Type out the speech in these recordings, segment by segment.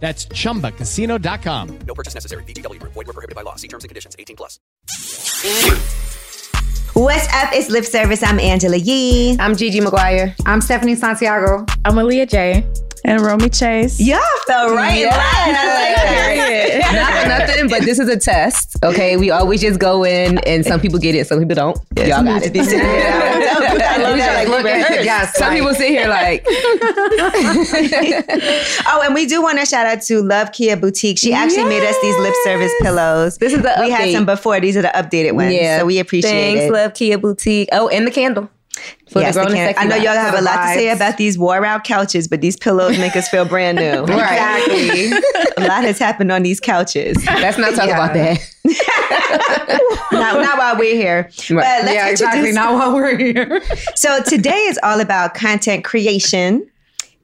That's chumbacasino.com. No purchase necessary. VGW Group. Void were prohibited by law. See terms and conditions. 18 plus. What's up? It's Lip Service. I'm Angela Yee. I'm Gigi Maguire. I'm Stephanie Santiago. I'm Aaliyah J. And Romy Chase. Y'all felt right in line. I like Not for nothing, but this is a test. Okay, we always just go in, and some people get it, some people don't. Y'all got it. I love that. Look at her. Yes, Some right. people sit here like, Oh, and we do want to shout out to Love Kia Boutique. She actually made us these lip service pillows. This is the We had some before. These are the updated ones. yeah, So we appreciate it. Thanks, it. Love Kia Boutique. Oh, and the candle for Yes, the grown can- I know y'all have a lot to say about these wore out couches, but these pillows make us feel brand new. Right. A lot has happened on these couches. Let's not talk about that. not, not while we're here. But let's yeah, exactly. introduce- Now while we're here. So today is all about content creation.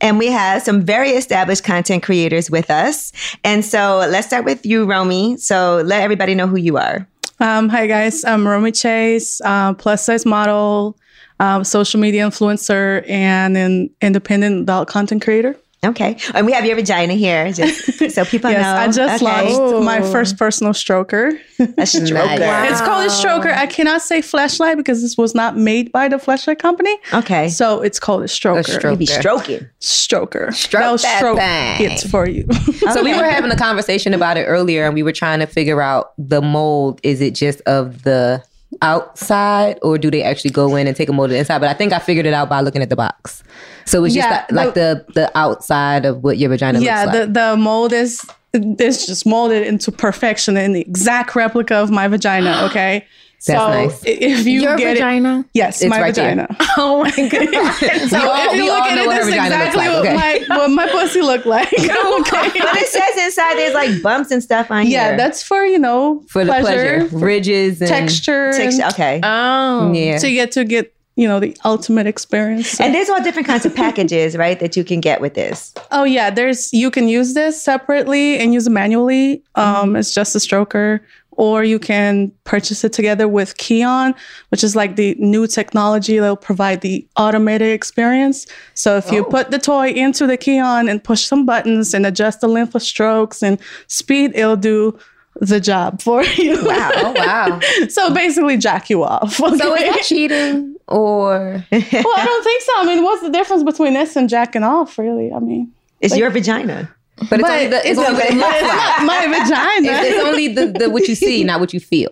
And we have some very established content creators with us. And so let's start with you, Romy. So let everybody know who you are. Um, hi, guys. I'm Romy Chase, uh, plus size model, um, social media influencer, and an independent adult content creator. Okay. And we have your vagina here, just so people know. Yes, know. I just Okay. launched my first personal stroker. a stroker. Nice. It's called a stroker. I cannot say flashlight because this was not made by the flashlight company. Okay. So it's called a stroker. stroker. You be stroking. Stroker. Stroke They'll that stroke thing. it for you. So we were having a conversation about it earlier, and we were trying to figure out the mold. Is it just of the outside, or do they actually go in and take a mold inside? But I think I figured it out by looking at the box. So it's just Yeah, the- like the the outside of what your vagina yeah, looks like. Yeah, the, the mold is it's just molded into perfection in the exact replica of my vagina. Okay. That's so nice. if you Your get it, vagina? yes, It's my right there. vagina. Oh my god. So all- if you look at know it, what her that's looks exactly like, okay. what my what my pussy look like. okay. But it says inside there's like bumps and stuff on Yeah, here. Yeah, that's for you know for the pleasure, ridges and texture, Texture. Okay. Oh. Yeah, to get to get you know the ultimate experience. And there's all different kinds of packages, right, that you can get with this. Oh yeah, there's you can use this separately and use it manually. Mm-hmm. Um, it's just a stroker, or you can purchase it together with Keon, which is like the new technology that'll provide the automated experience. So if Oh. you put the toy into the Keon and push some buttons and adjust the length of strokes and speed, it'll do the job for you. Wow. oh wow. so basically, jack you off. So is okay? that cheating or well, I don't think so. I mean, what's the difference between this and jacking off? Really? I mean, It's your vagina. But it's but only the it's, it's, only what it looks it's like. not my vagina. It's, it's only the, the what you see, not what you feel.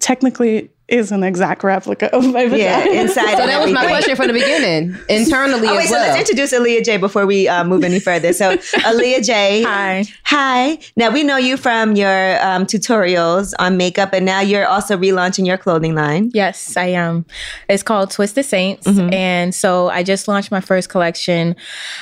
technically is an exact replica of my vagina. Yeah, inside. So that was my question from the beginning. Internally Oh, wait, as so let's introduce Aaliyah J before we uh, move any further. So, Aaliyah J. Hi. Hi. Now, we know you from your um, tutorials on makeup, and now you're also relaunching your clothing line. Yes, I am. It's called Twisted Saints. And so I just launched my first collection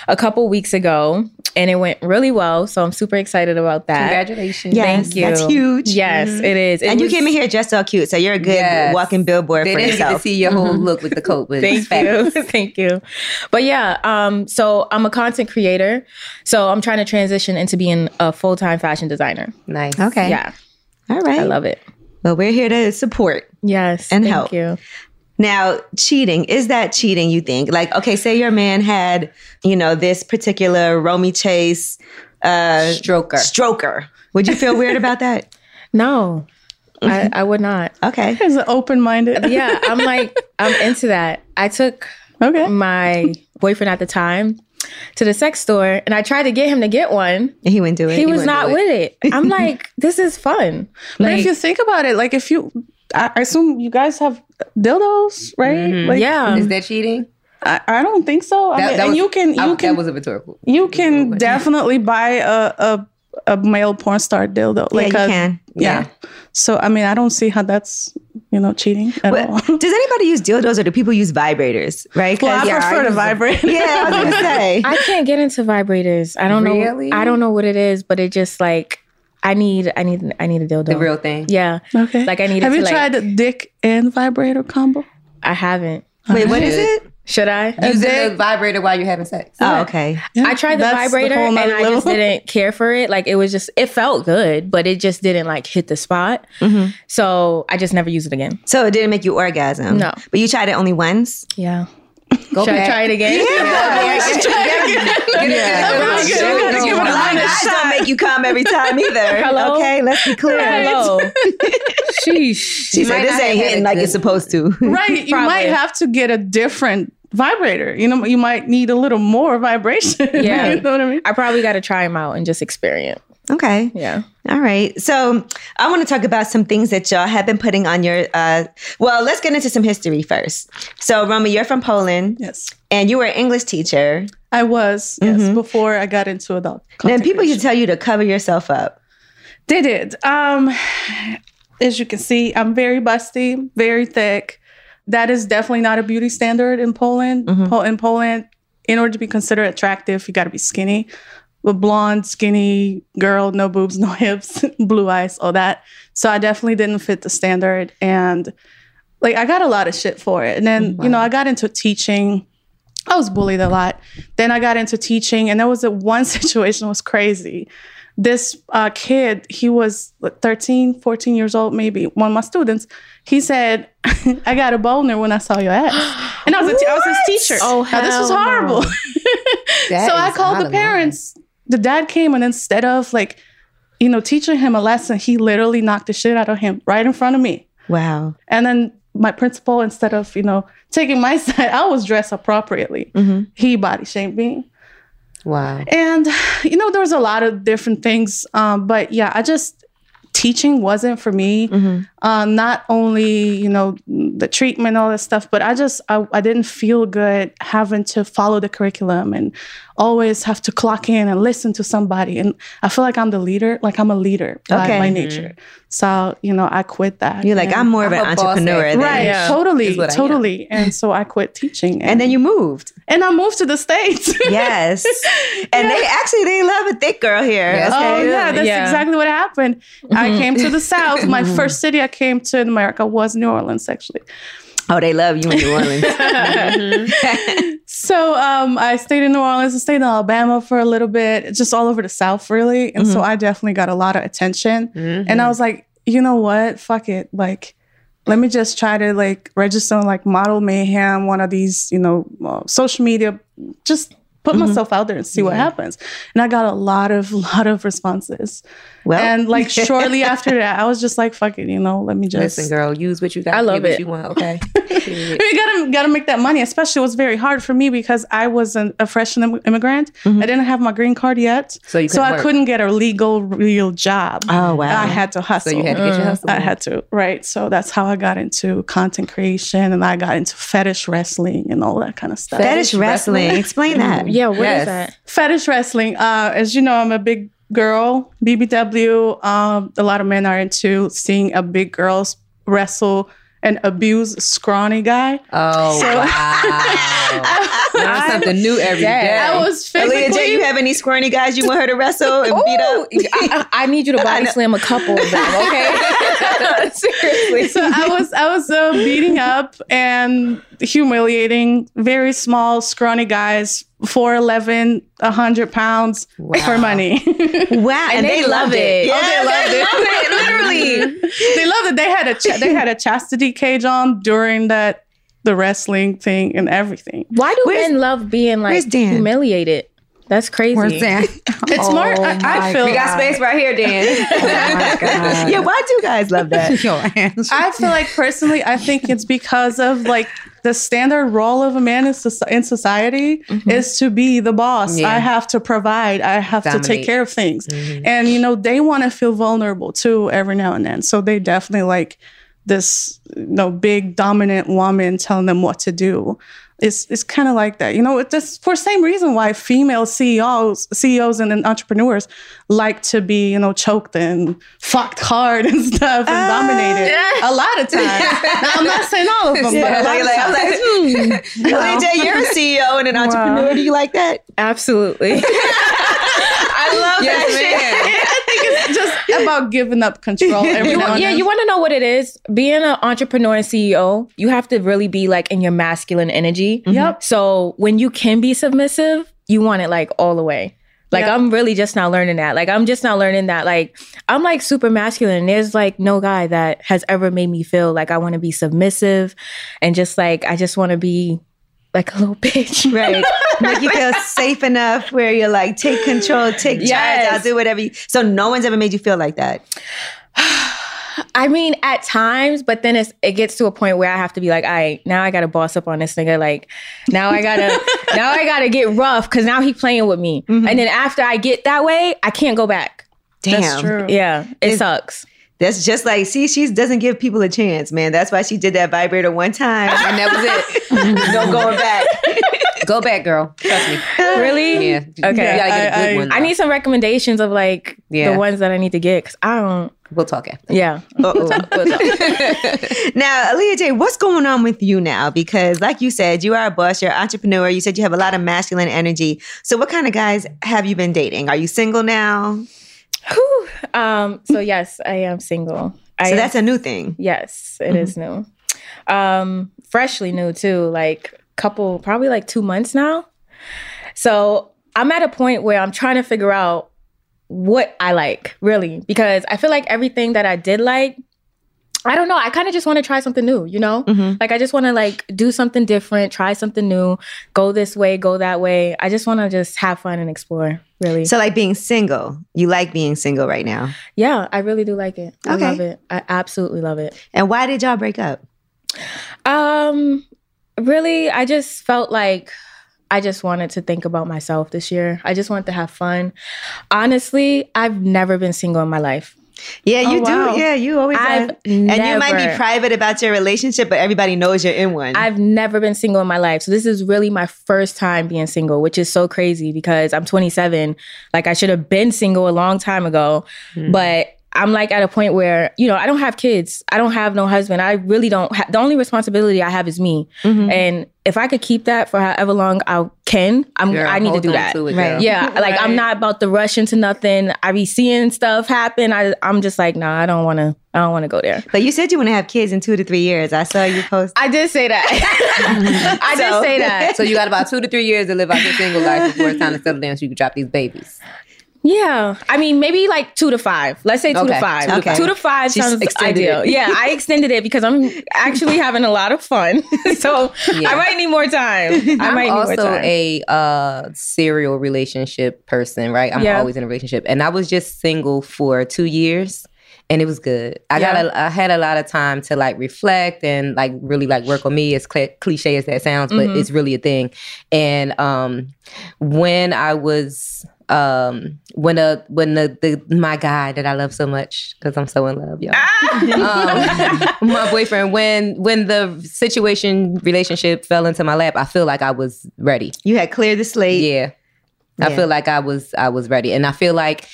a couple weeks ago and it went really well. So I'm super excited about that. Congratulations. Yes, Thank you. That's huge. Yes, it is. It and you came in here just so cute, so you're a good Yes. Yes. walking billboard They for didn't get to see your whole look with the coat, it's Thank you. Thank you. But yeah, um, so I'm a content creator. So I'm trying to transition into being a full time fashion designer. Nice. Okay. Yeah. All right. I love it. Well, we're here to support. Yes. And thank help. you. Now, cheating, is that cheating, you think? Like, okay, say your man had, you know, this particular Romy Chase uh, Stroker. stroker. Would you feel weird about that? No, I, mm-hmm. I would not. Okay. He's an open-minded. Yeah, I'm like, I'm into that. I took Okay. my boyfriend at the time to the sex store and I tried to get him to get one. He wouldn't do it. He was wouldn't it. with it. I'm like, this is fun. But Like, if you think about it, like if you, I I assume you guys have dildos, right? Mm-hmm. Like, yeah. Is that cheating? I, I don't think so. I mean, that and was- you can, you I- can, that was a rhetorical. you can definitely buy a, a a male porn star dildo. Yeah, Like you a, can. Yeah. So I mean, I don't see how that's you know cheating at But all. does anybody use dildos or do people use vibrators? Right? 'Cause- well, I yeah, prefer to vibrate. yeah, I was gonna say. I can't get into vibrators. I don't Really? know. I don't know what it is, but it just like I need I need I need a dildo. The real thing. Yeah. Okay. Like I need Have it you to, like- tried the dick and vibrator combo? I haven't. Wait, what is it? Should I? Using dick- the vibrator while you're having sex. Oh, okay. I tried the That's vibrator whole and nother I just didn't care for it. Like it was just it felt good, but it just didn't like hit the spot. Mm-hmm. So I just never used it again. So it didn't make you orgasm? No. But you tried it only once? Yeah. Go Should I back. try it again? Blinders don't make you come every time either. Hello? Okay, let's be clear. Hello. Sheesh. She said this ain't hitting like it's supposed to. Right. You might have to get a different vibrator. You know, you might need a little more vibration. Yeah. you know what I mean? I probably got to try them out and just experience. Okay. Yeah. All right. So I want to talk about some things that y'all have been putting on your. Uh, well, let's get into some history first. So, Roma, you're from Poland, Yes. and you were an English teacher. I was, yes, before I got into adult And content people used to tell you to cover yourself up. They did. Um, as you can see, I'm very busty, very thick. That is definitely not a beauty standard in Poland. Po- in Poland, in order to be considered attractive, you got to be skinny. A blonde, skinny girl, no boobs, no hips, blue eyes, all that. So I definitely didn't fit the standard, and like I got a lot of shit for it. And then you know I got into teaching. I was bullied a lot. Then I got into teaching, and there was a one situation was crazy. This uh, kid, he was what, 13, 14 years old, maybe one of my students. He said, "I got a boner when I saw your ass," and I was a I was his teacher. Oh, now, this was hell no. horrible. So I called the parents. The dad came, and instead of like, you know, teaching him a lesson, he literally knocked the shit out of him right in front of me. Wow. And then my principal, instead of, you know, taking my side, I was dressed appropriately. He body shamed me. Wow. And, you know, there was a lot of different things. Um, but yeah, I just, teaching wasn't for me. Uh, not only, you know, the treatment, all that stuff, but I just, I, I didn't feel good having to follow the curriculum and always have to clock in and listen to somebody. And I feel like I'm the leader, like I'm a leader by, Okay. by nature. So, you know, I quit that. You're like, I'm more of I'm an entrepreneur. Than, Right, Yeah. totally, Is what I am. totally. And so I quit teaching. And, And then you moved. and I moved to the States. Yes. and they actually they love a thick girl here. Yes, okay. Oh yeah, that's Yeah. exactly what happened. I mm-hmm. came to the South. My first city I came to in America was New Orleans, actually. Oh, they love you in New Orleans. Mm-hmm. So um, I stayed in New Orleans. I stayed in Alabama for a little bit, just all over the South, really. And so mm-hmm. I definitely got a lot of attention. And I was like, you know what? Fuck it. Like, let me just try to like register on like Model Mayhem, one of these, you know, uh, social media. Just put myself out there and see what happens. And I got a lot of lot of responses. Well. and like shortly after that, I was just like, fuck it, you know, let me just Listen, girl, use what you got. I love get what it. you want. Okay. You gotta gotta make that money. Especially, it was very hard for me because I was an, a fresh im- immigrant. I didn't have my green card yet, So you so couldn't I work. couldn't get a legal, real job. Oh, wow. I had to So hustle. you had to get your hustle. I had to, right? So that's how I got into content creation, and I got into fetish wrestling and all that kind of stuff. Fetish wrestling. Explain that. Yeah, what is Yes. that? Fetish wrestling. Uh, as you know, I'm a big girl. BBW. Um, a lot of men are into seeing a big girls wrestle an abused scrawny guy. Oh So- wow! Learn something new every day. I was physically. Aaliyah J, you have any scrawny guys you want her to wrestle and beat up? I, I need you to body slam a couple of them, okay? Seriously. so I was I was uh, beating up and humiliating very small scrawny guys, 4'11", 100 pounds for money. Wow, and, they love loved it. Yeah, Oh, they loved it. Literally. they loved it. They had a ch- they had a chastity cage on during that the wrestling thing and everything. Why do Where's- men love being like Dan? humiliated? That's crazy. Where's that? It's oh more. I, I feel. we got space right here, Dan. Oh my God. yeah, why do guys love that? Your. I feel like personally, I think it's because of like the standard role of a man in, soci- in society mm-hmm. is to be the boss. Yeah. I have to provide. I have to take care of things, mm-hmm. and you know they want to feel vulnerable too every now and then. So they definitely like this, you know, big dominant woman telling them what to do. It's, it's kind of like that, you know. It's for same reason why female CEOs, CEOs and then entrepreneurs like to be, you know, choked and fucked hard and stuff and dominated a lot of times. Now, I'm not saying all of them, but a lot of Like, I'm like, hmm. Aaliyah J, you're a CEO and an entrepreneur. Do you like that? Absolutely. I love Yes, that shit. man. I think it's just about giving up control You- yeah, you want to know what it is? Being an entrepreneur and CEO, you have to really be like in your masculine energy. Mm-hmm. Yep. So when you can be submissive, you want it like all the way. Like Yeah. I'm really just now learning that. Like I'm just now learning that. Like I'm like super masculine. There's like no guy that has ever made me feel like I want to be submissive and just like I just want to be like a little bitch. Right. Make you feel safe enough where you're like, take control, take charge, Yes. I'll do whatever you. So no one's ever made you feel like that. I mean, at times, but then it's, it gets to a point where I have to be like, all right, now I gotta boss up on this nigga. Like, now I gotta, now I gotta get rough because now he playing with me. Mm-hmm. And then after I get that way, I can't go back. Damn. That's true. Yeah, it sucks. That's just like, see, she doesn't give people a chance, man. That's why she did that vibrator one time. and that was it. no going back. Go back, girl. Trust me. Really? Yeah. Okay. You gotta get a I- good I- one. I need some recommendations of like Yeah. the ones that I need to get because I don't. We'll talk after. Yeah. Uh-oh. now, Aaliyah J, what's going on with you now? Because, like you said, you are a boss, you're an entrepreneur. You said you have a lot of masculine energy. So, what kind of guys have you been dating? Are you single now? Whew. Um. So yes, I am single. I So am- that's a new thing. Yes, it is new. Um, freshly new too. Like couple, probably like two months now. So I'm at a point where I'm trying to figure out what I like really because I feel like everything that I did like. I don't know. I kind of just want to try something new, you know? Like I just want to like do something different, try something new, go this way, go that way. I just want to just have fun and explore, really. So, like being single, you like being single right now. yeah, I really do like it. I love it. I absolutely love it. And why did y'all break up? Um, really, I just felt like I just wanted to think about myself this year. I just wanted to have fun. Honestly, I've never been single in my life. Yeah, you Oh, wow. do. Yeah, you always I've have. And you might be private about your relationship, but everybody knows you're in one. I've never been single in my life. So this is really my first time being single, which is so crazy because I'm 27. Like I should have been single a long time ago. Hmm. But I'm like at a point where, you know, I don't have kids. I don't have no husband. I really don't have the only responsibility I have is me. Mm-hmm. And if I could keep that for however long I can, I'm Girl, I need to do that. to it, Right. Yeah, like I'm not about to rush into nothing. I be seeing stuff happen. I I'm just like, nah, I don't want to. I don't want to go there. but you said you want to have kids in two to three years. I saw you post. I did say that. I So- did say that. So you got about two to three years to live out your single life before it's time to settle down so you can drop these babies. Yeah, I mean maybe like two to five. Let's say two Okay, to five. two to five. Two to five She's sounds ideal. it. Yeah, I extended it because I'm actually having a lot of fun. so Yeah. I might need more time. I I'm might need more also time. a uh, serial relationship person, right? I'm Yeah. always in a relationship, and I was just single for two years, and it was good. I got, Yeah. a, I had a lot of time to like reflect and like really like work on me. As cl- cliche as that sounds, but Mhm. it's really a thing. And um, when I was um when the when the, the my guy that I love so much because I'm so in love, y'all. Ah! um, my boyfriend when when the situation relationship fell into my lap, I feel like I was ready. You had cleared the slate. Yeah. I feel like I was I was ready. And I feel like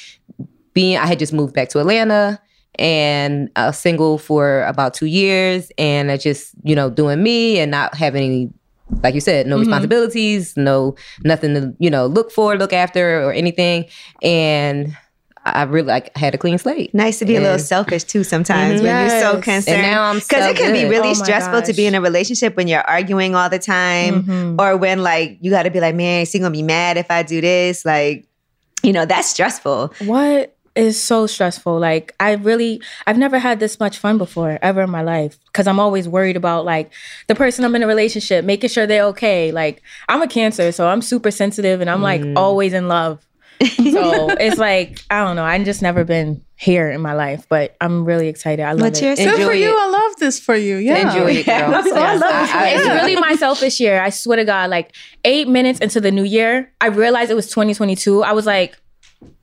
being I had just moved back to Atlanta and uh, single for about two years, and I just you know doing me and not having any. Like you said, no Mhm. responsibilities, no nothing to you know look for, look after, or anything. And I really like had a clean slate. Nice to be a little selfish too sometimes when you're so concerned. And now I'm because so it can be really Oh stressful to be in a relationship when you're arguing all the time, Mhm. or when like you got to be like, man, is he gonna be mad if I do this? Like, you know, that's stressful. What is so stressful? Like I really I've never had this much fun before ever in my life cuz I'm always worried about like the person I'm in a relationship, making sure they're okay. Like I'm a cancer, so I'm super sensitive and I'm like Mm. always in love. so it's like I don't know, I've just never been here in my life, but I'm really excited. I love What's it. your Good for Enjoy you. it. I love this for you. Yeah. Enjoy it, girl. Yeah. I love it. I- I- it's really my selfish year. I swear to God, like eight minutes into the new year, I realized it was 2022. I was like,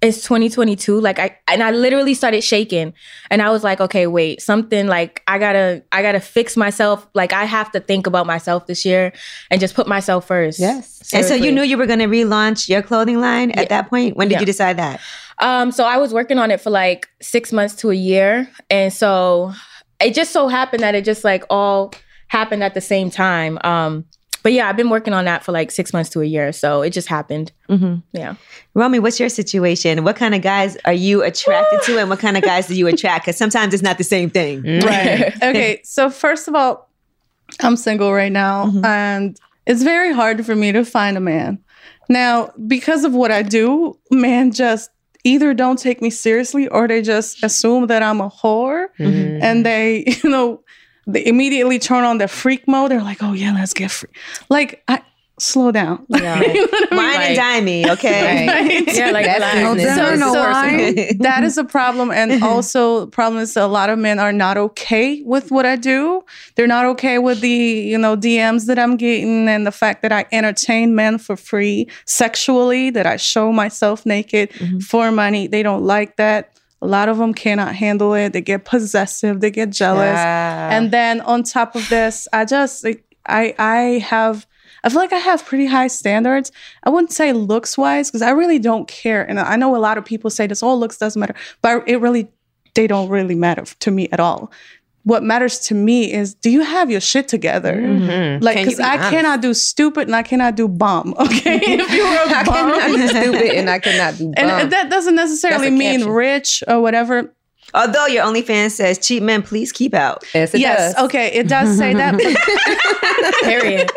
it's 2022. Like I and I literally started shaking. And I was like, okay, wait, something like I gotta, I gotta fix myself. Like I have to think about myself this year and just put myself first. Yes. And so you knew you were going to relaunch your clothing line at that point. When did Yeah. you decide that? Um, so I was working on it for like six months to a year. And so it just so happened that it just like all happened at the same time. Um, but yeah, I've been working on that for like six months to a year. So it just happened. Mm-hmm. Yeah. Romy, what's your situation? What kind of guys are you attracted to, and what kind of guys do you attract? Because sometimes it's not the same thing. Right. okay. So first of all, I'm single right now, and it's very hard for me to find a man. Now, because of what I do, men just either don't take me seriously or they just assume that I'm a whore Mhm. and they, you know, they immediately turn on the freak mode. They're like, "Oh yeah, let's get free." Like, I slow down. Yeah. You know what I mean? Wine and dime me, okay? Right. Yeah, like That's relax. No business. no so- wine. that is a problem. And also, the problem is a lot of men are not okay with what I do. They're not okay with the, you know, DMs that I'm getting and the fact that I entertain men for free sexually, that I show myself naked mm-hmm. for money. They don't like that. A lot of them cannot handle it. They get possessive, they get jealous. Ah. And then on top of this, I just like, I I have I feel like I have pretty high standards. I wouldn't say looks wise because I really don't care. And I know a lot of people say this, oh, looks doesn't matter, but it really they don't really matter to me at all. What matters to me is do you have your shit together? Mhm. Like, because be I honest? cannot do stupid and I cannot do bomb. Okay, if you were a I bum, cannot be stupid and I cannot do and that doesn't necessarily mean caption. rich or whatever. Although your OnlyFans says cheap men, please keep out. yes, it yes, does. okay, it does say that. Period.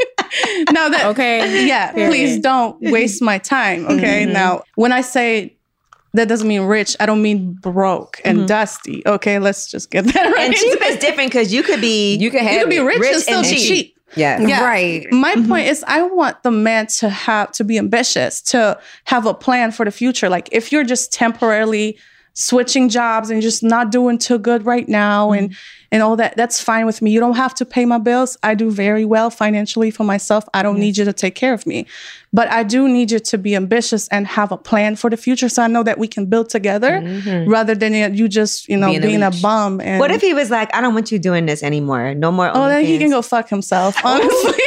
no, that Okay. yeah, Period. please don't waste my time. Okay. Mm-hmm. Now, when I say that doesn't mean rich, I don't mean broke and mm-hmm. dusty. Okay. Let's just get that right. And cheap is different because you could be You can have you can be it. rich, and still and cheap. cheap. Yes. Yeah. Right. My mm-hmm. point is, I want the man to have to be ambitious, to have a plan for the future. Like, if you're just temporarily switching jobs and just not doing too good right now and mm-hmm. And all that that's fine with me you don't have to pay my bills i do very well financially for myself i don't need you to take care of me but i do need you to be ambitious and have a plan for the future so i know that we can build together mm-hmm. rather than you just you know Being a being, a, leech. bum and What if he was like, I don't want you doing this anymore. No more. Oh, then he can go fuck himself, honestly.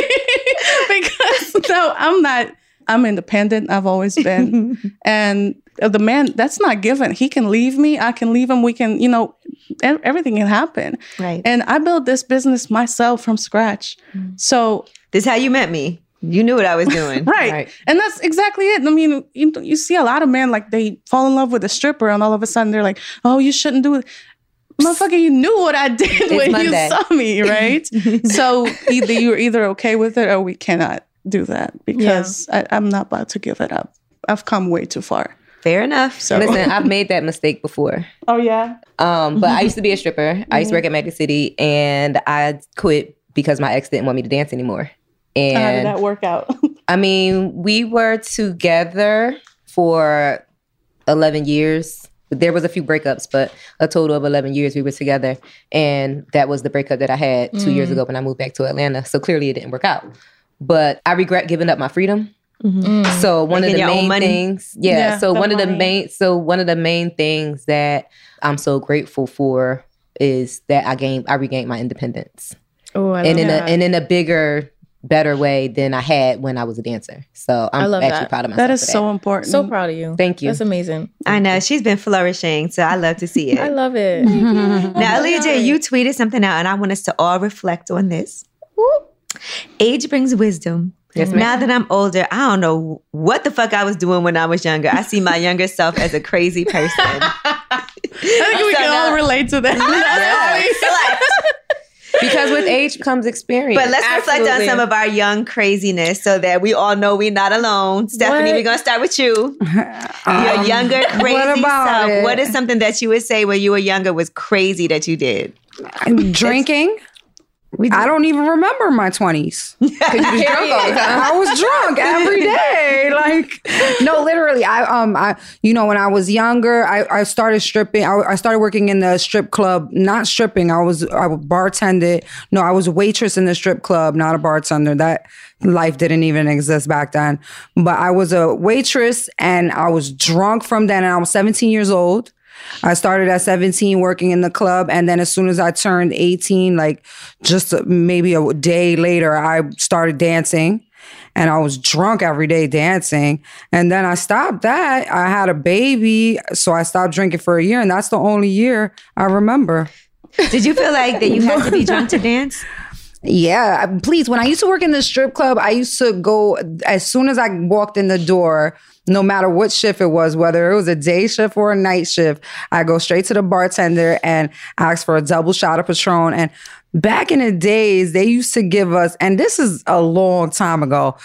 because no, I'm not. I'm independent. I've always been, and the man that's not given. He can leave me. I can leave him. We can, you know, everything can happen. Right. And I built this business myself from scratch. Mm. So This is how you met me. You knew what I was doing. right. Right. and that's exactly it. I mean, you you see a lot of men like they fall in love with a stripper, and all of a sudden they're like, "Oh, you shouldn't do it." Motherfucker, you knew what I did when Monday. you saw me, right? so either you're either okay with it or we cannot do that because I, I'm not about to give it up. I've come way too far. Fair enough. So Listen, I've made that mistake before. oh yeah, Um, but I used to be a stripper. I used to work at Magic City, and I quit because my ex didn't want me to dance anymore. And how did And that work out? I mean, we were together for 11 years. There was a few breakups, but a total of 11 years we were together. And that was the breakup that I had two years ago when I moved back to Atlanta. So clearly it didn't work out. But I regret giving up my freedom. Mm-hmm. Mm. So one Making of the main money. things, yeah, Yeah, So the one of the main, so one of the main things that I'm so grateful for is that I gained, I regained my independence Oh, I and love in that. a and in a bigger better way than I had when I was a dancer. So I'm I love actually that. proud of myself. That is for so important. So proud of you. Thank you. That's amazing. I know she's been flourishing, so I love to see it. I love it. Now, Aaliyah J, you tweeted something out, and I want us to all reflect on this. Age brings wisdom. Yes, now that I'm older, I don't know what the fuck I was doing when I was younger. I see my younger self as a crazy person. I think we So can now- all relate to that. because with age comes experience. But let's reflect on some of our young craziness so that we all know we're not alone. Stephanie, What? we're gonna start with you. Your um, younger crazy what about self. it? What is something that you would say when you were younger was crazy that you did? Drinking. I don't even remember my 20s. I was drunk every day. Like, no, literally. I um, I you know, when I was younger, I, I started stripping. I, I started working in the strip club. Not stripping. I was I bartended. No, I was a waitress in the strip club, not a bartender. That life didn't even exist back then. But I was a waitress, and I was drunk from then. And I was 17 years old. I started at 17 working in the club. And then as soon as I turned 18, like just maybe a day later, I started dancing. And I was drunk every day dancing. And then I stopped that. I had a baby. So I stopped drinking for a year. And that's the only year I remember. Did you feel like that you had to be drunk to dance? Yeah, please. When I used to work in the strip club, I used to go as soon as I walked in the door, no matter what shift it was, whether it was a day shift or a night shift, I go straight to the bartender and ask for a double shot of Patron. And back in the days, they used to give us, and this is a long time ago.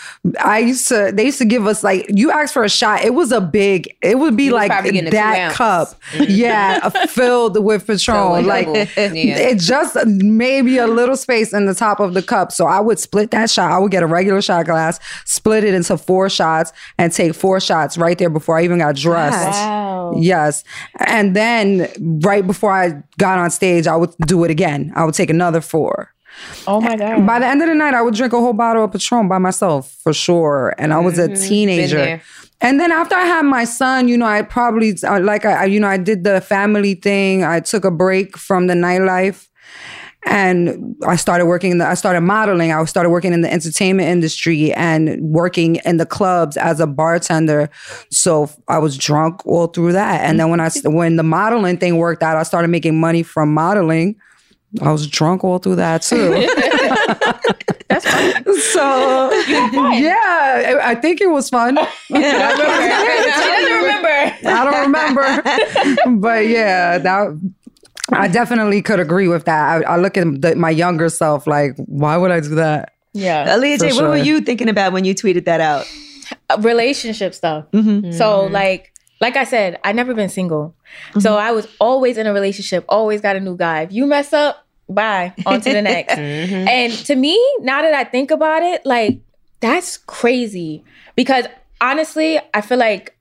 I used to, they used to give us like you asked for a shot. It was a big, it would be You like probably getting a two that cup, mm-hmm. yeah, uh, filled with Patron, So like. Yeah. it just maybe a little space in the top of the cup. So I would split that shot. I would get a regular shot glass, split it into four shots, and take four shots right there before I even got dressed. Wow. Yes. And then right before I got on stage, I would do it again. I would take another four. Oh my God. By the end of the night, I would drink a whole bottle of Patron by myself for sure. And I was a teenager. And then after I had my son, you know, I probably like I, I- you know, I did the family thing. I took a break from the nightlife, and I started working. In the, I started modeling. I started working in the entertainment industry and working in the clubs as a bartender. So I was drunk all through that. And then when I when the modeling thing worked out, I started making money from modeling. I was drunk all through that too. So yeah, I I think it was fun. she doesn't remember. I don't remember, but yeah, that I definitely could agree with that. I, I look at the, my younger self like, why would I do that? Yeah. Aaliyah J, For what were you thinking about when you tweeted that out? Uh, relationship stuff. So like like I said, I never been single. So mm-hmm. I was always in a relationship, always got a new guy. If you mess up, bye, on to the next. Mm-hmm. And to me, now that I think about it, like that's crazy because honestly, I feel like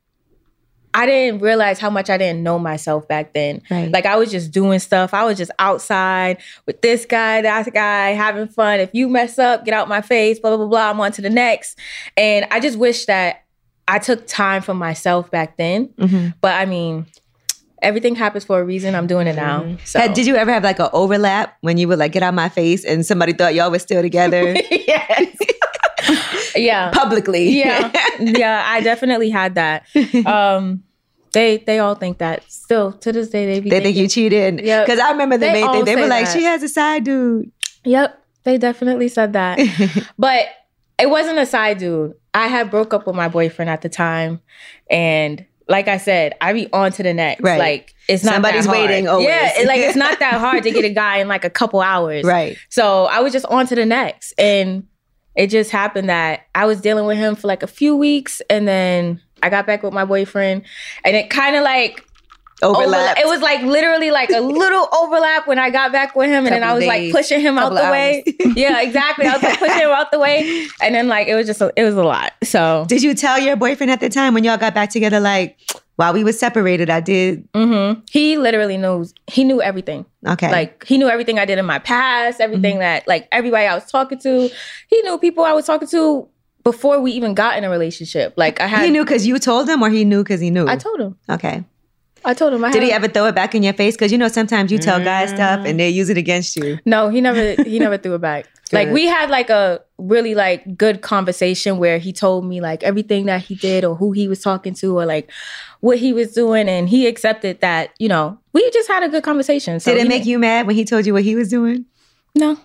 I didn't realize how much I didn't know myself back then. Right. Like I was just doing stuff. I was just outside with this guy, that guy, having fun. If you mess up, get out my face, blah, blah, blah, blah. I'm on to the next. And I just wish that I took time for myself back then. But I mean, everything happens for a reason. I'm doing it now. So. Had- did you ever have like an overlap when you would like get out my face and somebody thought y'all were still together yes. yeah. publicly? yeah yeah i definitely had that um they they all think that still to this day they be They think you cheated. Yeah. Because I remember the They main thing. They were like, that. she has a side dude. yep they definitely said that but it wasn't a side dude i had broke up with my boyfriend at the time and like i said i be on to the next Right. like it's not that Somebody's waiting always. yeah it- like it's not that hard to get a guy in like a couple hours Right. So I was just on to the next. And it just happened that I was dealing with him for like a few weeks and then I got back with my boyfriend and it kind of like Overlap. It was like literally like a little overlap when I got back with him and then I was days, like pushing him out the way. yeah, exactly. I was like pushing him out the way and then like it was just a, it was a lot. So Did you tell your boyfriend at the time when y'all got back together, like, while we were separated, I did? mhm. he literally knows he knew everything. Okay. Like he knew everything I did in my past, everything that like everybody I was talking to. He knew people I was talking to before we even got in a relationship. Like I had he knew because you told him or he knew because he knew? I told him. Okay. I told him I Did he ever throw it back in your face? Because you know sometimes you tell guys stuff Mm. and they use it against you. No, he never he never threw it back. Like we had like a really like good conversation where he told me like everything that he did or who he was talking to or like what he was doing and he accepted that, you know, we just had a good conversation. So Did it make you mad when he told you what he was doing? No.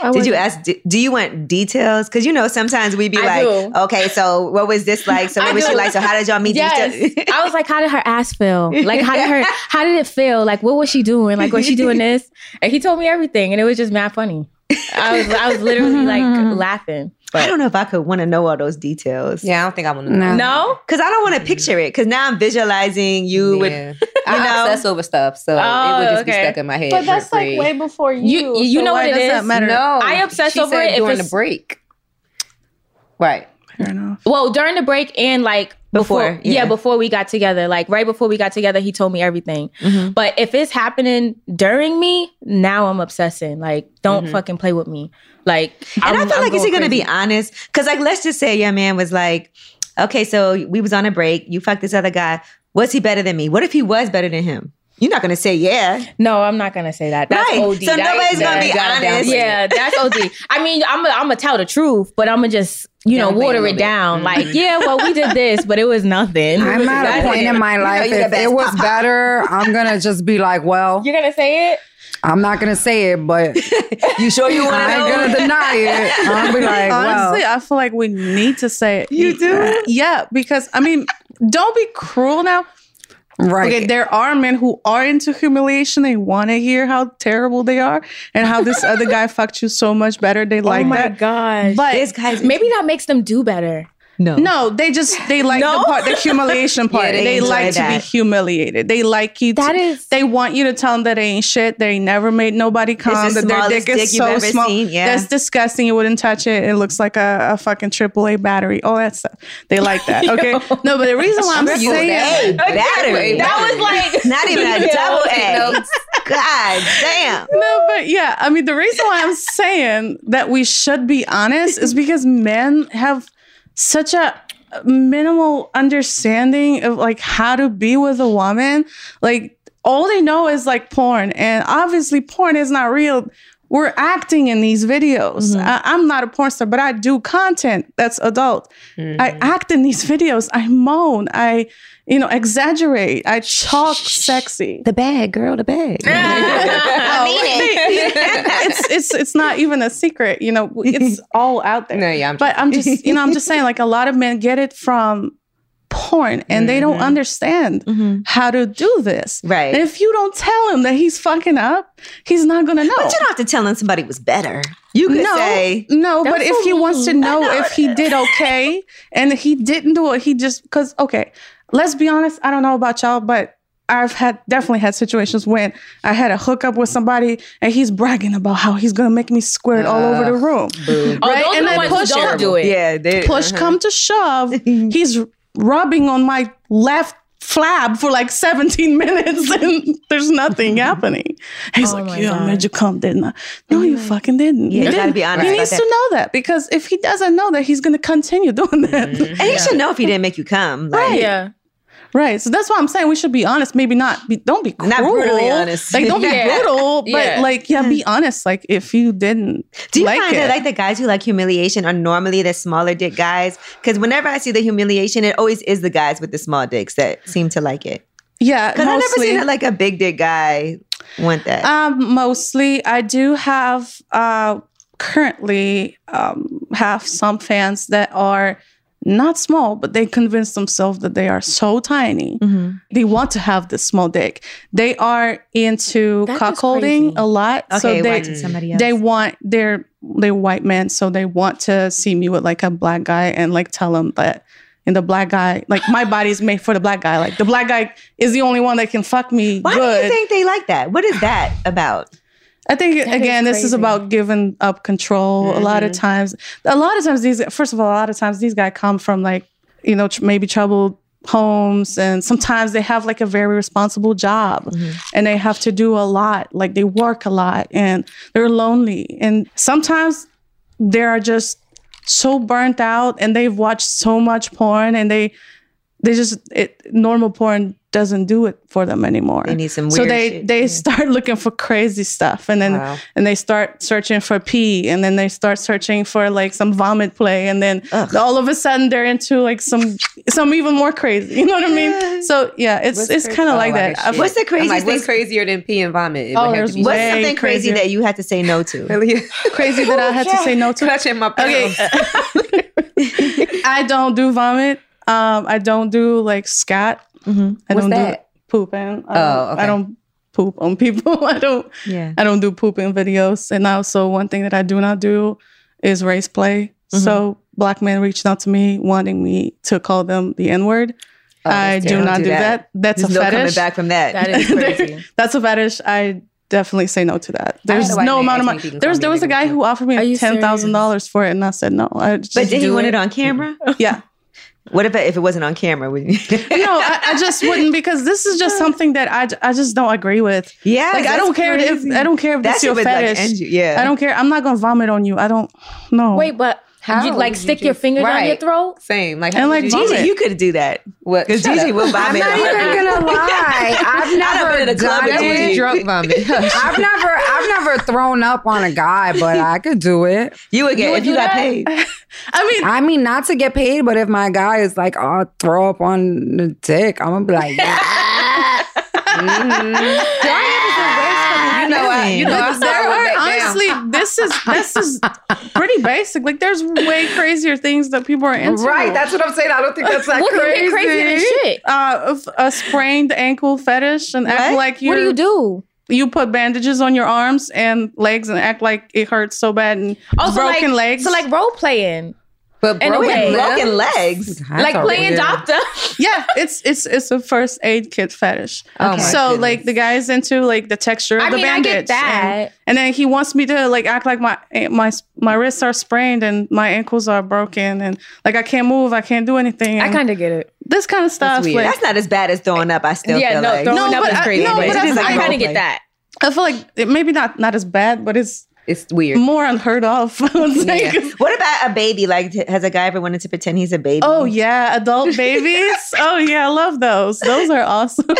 I Did you ask? Do, do you want details? Because you know sometimes we be I like, do. okay, so what was this like? So I what was she like? So how did y'all meet? Yes. I was like, how did her ass feel? Like, how did her, how did it feel? Like, what was she doing? Like, was she doing this? And he told me everything, and it was just mad funny. I was, I was literally like laughing. I don't know if I could want to know all those details. Yeah, I don't think I want to know. No. Because I don't want to mm. picture it. Because now I'm visualizing you with. Yeah. you I know? obsess over stuff, so Oh, it would oh, just be stuck in my head. But that's for like free. way before you. You- you so know why what it does that is? matter? No, I obsess she over said it if during it's- the break. Right. Fair enough. Well, during the break and like before, Before, yeah. yeah. before we got together, like right before we got together, he told me everything. Mm-hmm. But if it's happening during me, now I'm obsessing. Like, don't mm-hmm. fucking play with me. Like, And I'm- I feel I'm like is he going going to be honest? Because like let's just say your man was like, okay, so we was on a break. You fucked this other guy. Was he better than me? What if he was better than him? You're not going to say yeah. No, I'm not gonna say that. That's Right. OD. So That- nobody's gonna be honest. Yeah, that's OD. I mean, I'm gonna I'm tell the truth, but I'm gonna just you know Downplay water it down. Mm. Like, yeah, well, we did this, but it was nothing. I'm at a point it. in my life. you're the if it was better, I'm gonna just be like, well, You're gonna say it? I'm not gonna say it, but You sure you want I to ain't know? gonna deny it. I'll be like, Honestly, well, I feel like we need to say it. You do? Yeah, because I mean, don't be cruel now. right. Okay, there are men who are into humiliation. They want to hear how terrible they are and how this other guy fucked you so much better. They oh like that. oh my that. gosh. But This guy's maybe that makes them do better. No. no, they just they like No? the part, the humiliation part. they they enjoy like to be humiliated. They like you. To, That is- They want you to tell them that they ain't shit. They never made nobody come. the That their smallest dick is so small. seen, yeah. That's disgusting. You wouldn't touch it. It looks like a, a fucking AAA battery. All that stuff. They like that. Okay. no, but the reason why I'm Triple saying A battery. That was like Not even a Yeah. double A. God damn. No, but yeah, I mean, the reason why I'm saying that we should be honest is because men have such a minimal understanding of like how to be with a woman. Like, all they know is like porn, and obviously, porn is not real. We're acting in these videos. Mm-hmm. I, I'm not a porn star, but I do content that's adult. I mm-hmm. act in these videos. I moan. I, you know, exaggerate. I talk sexy. The bag, girl, the bag. I mean oh, it. it's it's it's not even a secret, you know. It's all out there. No, yeah, I'm but I'm just you know I'm just saying like a lot of men get it from porn and they don't mm-hmm. understand mm-hmm. how to do this. Right. And if you don't tell him that he's fucking up, he's not gonna know. But you don't have to tell him somebody was better. You could no, say, no, but if he wants to mean. know if he did okay and he didn't do it, he just because okay, let's be honest. I don't know about y'all, but I've had definitely had situations when I had a hookup with somebody and he's bragging about how he's gonna make me squirt all over the room. Boo. Oh, Right? those And are I the ones who push don't it. do it. yeah, they, Push uh-huh. come to shove, he's rubbing on my left flab for like 17 minutes and there's nothing happening. He's Oh like, my yeah, I God. made you come, didn't I? No, you oh fucking didn't. Yeah, you gotta didn't. be honest He needs that. to know that because if he doesn't know that, he's going to continue doing that. and he should know if he didn't make you come. Like, Yeah. Right. So that's why I'm saying we should be honest. Maybe not be, don't be cruel. Not brutally honest. Like, don't be Yeah. brutal, but Yeah. like, yeah, be honest. Like, if you didn't Do you like find it. that like the guys who like humiliation are normally the smaller dick guys? Because whenever I see the humiliation, it always is the guys with the small dicks that seem to like it. yeah, Because I've never seen like a big dick guy want that. Um, mostly, I do have uh, currently um, have some fans that are not small, but they convince themselves that they are so tiny. Mm-hmm. They want to have this small dick. They are into That is cuckolding a lot. okay, so they somebody else. they want they're they're white men, so they want to see me with like a black guy and like tell them that. And the black guy, like my body's made for the black guy. Like the black guy is the only one that can fuck me Why good. do you think they like that? What is that about? I think That again, is this is about giving up control. A lot of mm-hmm. times, a lot of times these. First of all, a lot of times these guys come from like you know tr- maybe troubled homes, and sometimes they have like a very responsible job, mm-hmm. and they have to do a lot. Like they work a lot, and they're lonely, and sometimes they are just so burnt out, and they've watched so much porn, and they they just it normal porn doesn't do it for them anymore. They need some So they shit, they yeah. start looking for crazy stuff, and then Wow. and they start searching for pee, and then they start searching for like some vomit play, and then all of a sudden they're into like some some even more crazy. You know what I mean? So yeah, it's What's it's kind of Oh, like that. shit. What's the craziest like, what's crazier than pee and vomit? It Oh, would have there's to What's something crazy that you had to say no to? crazy that I had to say no to. clutching my Okay. I don't do vomit. Um, I don't do like scat. I What's don't that? do pooping. I Oh, don't, okay. I don't poop on people. I don't. Yeah. I don't do pooping videos. And also, one thing that I do not do is race play. So black men reached out to me wanting me to call them the N word. I do not Don't do do that. that. That's There's a no coming fetish. back from that. That is crazy. That's a fetish. I definitely say no to that. There's no amount of money. if he can There was there was a guy who offered me Are ten thousand dollars for it, and I said no. I just but did he want it. it on camera? Yeah. What if it, if it wasn't on camera? Would you? no, I, I just wouldn't because this is just something that I, I just don't agree with. Yeah, like I don't care if. I don't care if that's your shit would, like, fetish. you, yeah. I don't care. I'm not gonna vomit on you. I don't. No. Wait, but How you like would you stick your just- fingers down your throat? Same. Like, And how like would you Gigi, you could do that. What? Because Shut Gigi up. will I'm not even her. gonna lie. I've been never in a club done with Gigi. it. drunk vomit. I've never, I've never thrown up on a guy, but I could do it. You would get would if you do got that? paid. I mean, I mean, not to get paid, but if my guy is like, "I'll throw up on the dick," I'm gonna be like, yeah. Mm-hmm. You know, I, you know, I there saw are back down. honestly, this is this is pretty basic. Like, there's way crazier things that people are into. right. That's what I'm saying. I don't think that's that What can crazy. get crazier than shit? uh, a sprained ankle fetish and act like you. What do you do? You put bandages on your arms and legs and act like it hurts so bad and Oh, so broken like, legs. So like role playing, But In broken way. Broken legs. That's like playing weird- doctor. yeah, it's it's it's a first aid kit fetish. Oh my so goodness. like the guy's into like the texture of I the mean, I bandage. get that. And, and then he wants me to like act like my my my wrists are sprained and my ankles are broken and like I can't move, I can't do anything. I kind of get it. this kind of stuff. weird. Like, That's not as bad as throwing up. I still yeah, feel no, like. throwing No, up but is I- no, but but I- I, I kind of get that. I feel like it, maybe not not as bad, but it's It's weird. more unheard of. I would say. Yeah. 'Cause- What about a baby? Like, has a guy ever wanted to pretend he's a baby? Oh yeah, adult babies. oh yeah, I love those. Those are awesome.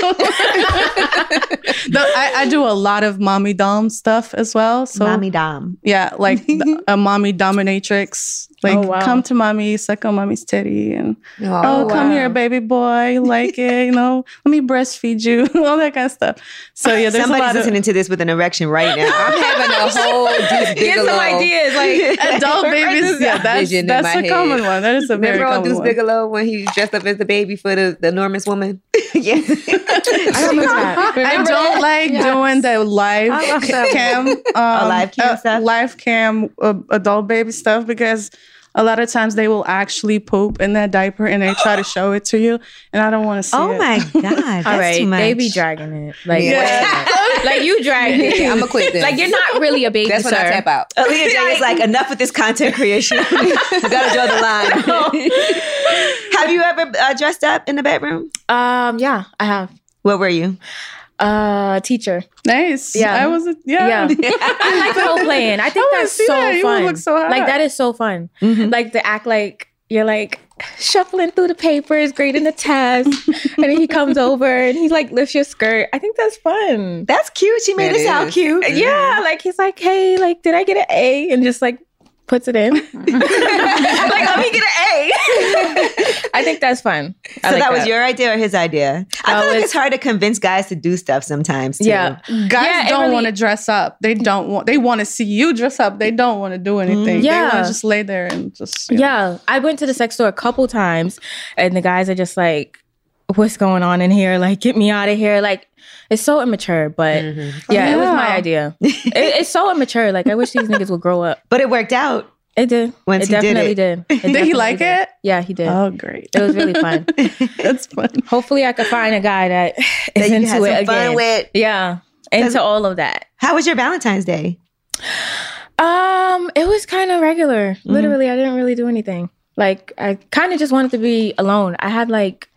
No, I, I do a lot of mommy dom stuff as well. So mommy dom. yeah, like a mommy dominatrix. Like Oh, wow. come to mommy, suck on mommy's titty, and oh, Oh, come wow. here, baby boy, you like it, you know? Let me breastfeed you, all that kind of stuff. So yeah, there's a Somebody's lot of listening to this with an erection right now. I'm having a whole Deuce Get some ideas. Like adult babies. Yeah, that's that's a common head. one. That is a very Remember on common Deuce one. Bigalow when he dressed up as the baby for the, the enormous woman? yeah. I. I don't like doing the live cam, um, live cam stuff? live cam uh, adult baby stuff because a lot of times they will actually poop in that diaper and they try to show it to you, and I don't want to see Oh it. my god. That's All right, too much. they be dragging it. Like, Yeah. like you dragging it. I'ma quit this. Like you're not really a baby, That's when sir. I tap out. Aaliyah J is like, enough with this content creation. we gotta draw the line. have you ever uh, dressed up in the bedroom? Um, yeah, I have. What were you? Uh, teacher. Nice. Yeah. I was. A, yeah. Yeah. I like role playing. I think I that's so that. Fun. look so like that is so fun. Like to act like you're like shuffling through the papers, grading the test, and then he comes over and he like lifts your skirt. I think that's fun. That's cute. She made That it sound is. cute. Yeah, like he's like, hey, like, did I get an A? And just like puts it in. like, let me get an A. I think that's fun. I So like that was your idea or his idea? I Uh, feel like it's- it's hard to convince guys to do stuff sometimes. Too. Yeah. Guys Yeah, don't really- want to dress up. They don't want. They want to see you dress up. They don't want to do anything. They Yeah. want to just lay there and just. you know. Yeah, I went to the sex store a couple times, and the guys are just like, "What's going on in here? Like, get me out of here!" Like, it's so immature. But yeah, it was my idea. it, it's so immature. Like, I wish these niggas would grow up. But it worked out. It did. Once it he did definitely it. did. It Did he like did. it? Yeah, he did. Oh, great. It was really fun. That's fun. Hopefully, I could find a guy that is That you into it again. fun with. Yeah, into all of that. How was your Valentine's Day? Um, it was kind of regular. Mm-hmm. Literally, I didn't really do anything. Like, I kind of just wanted to be alone. I had like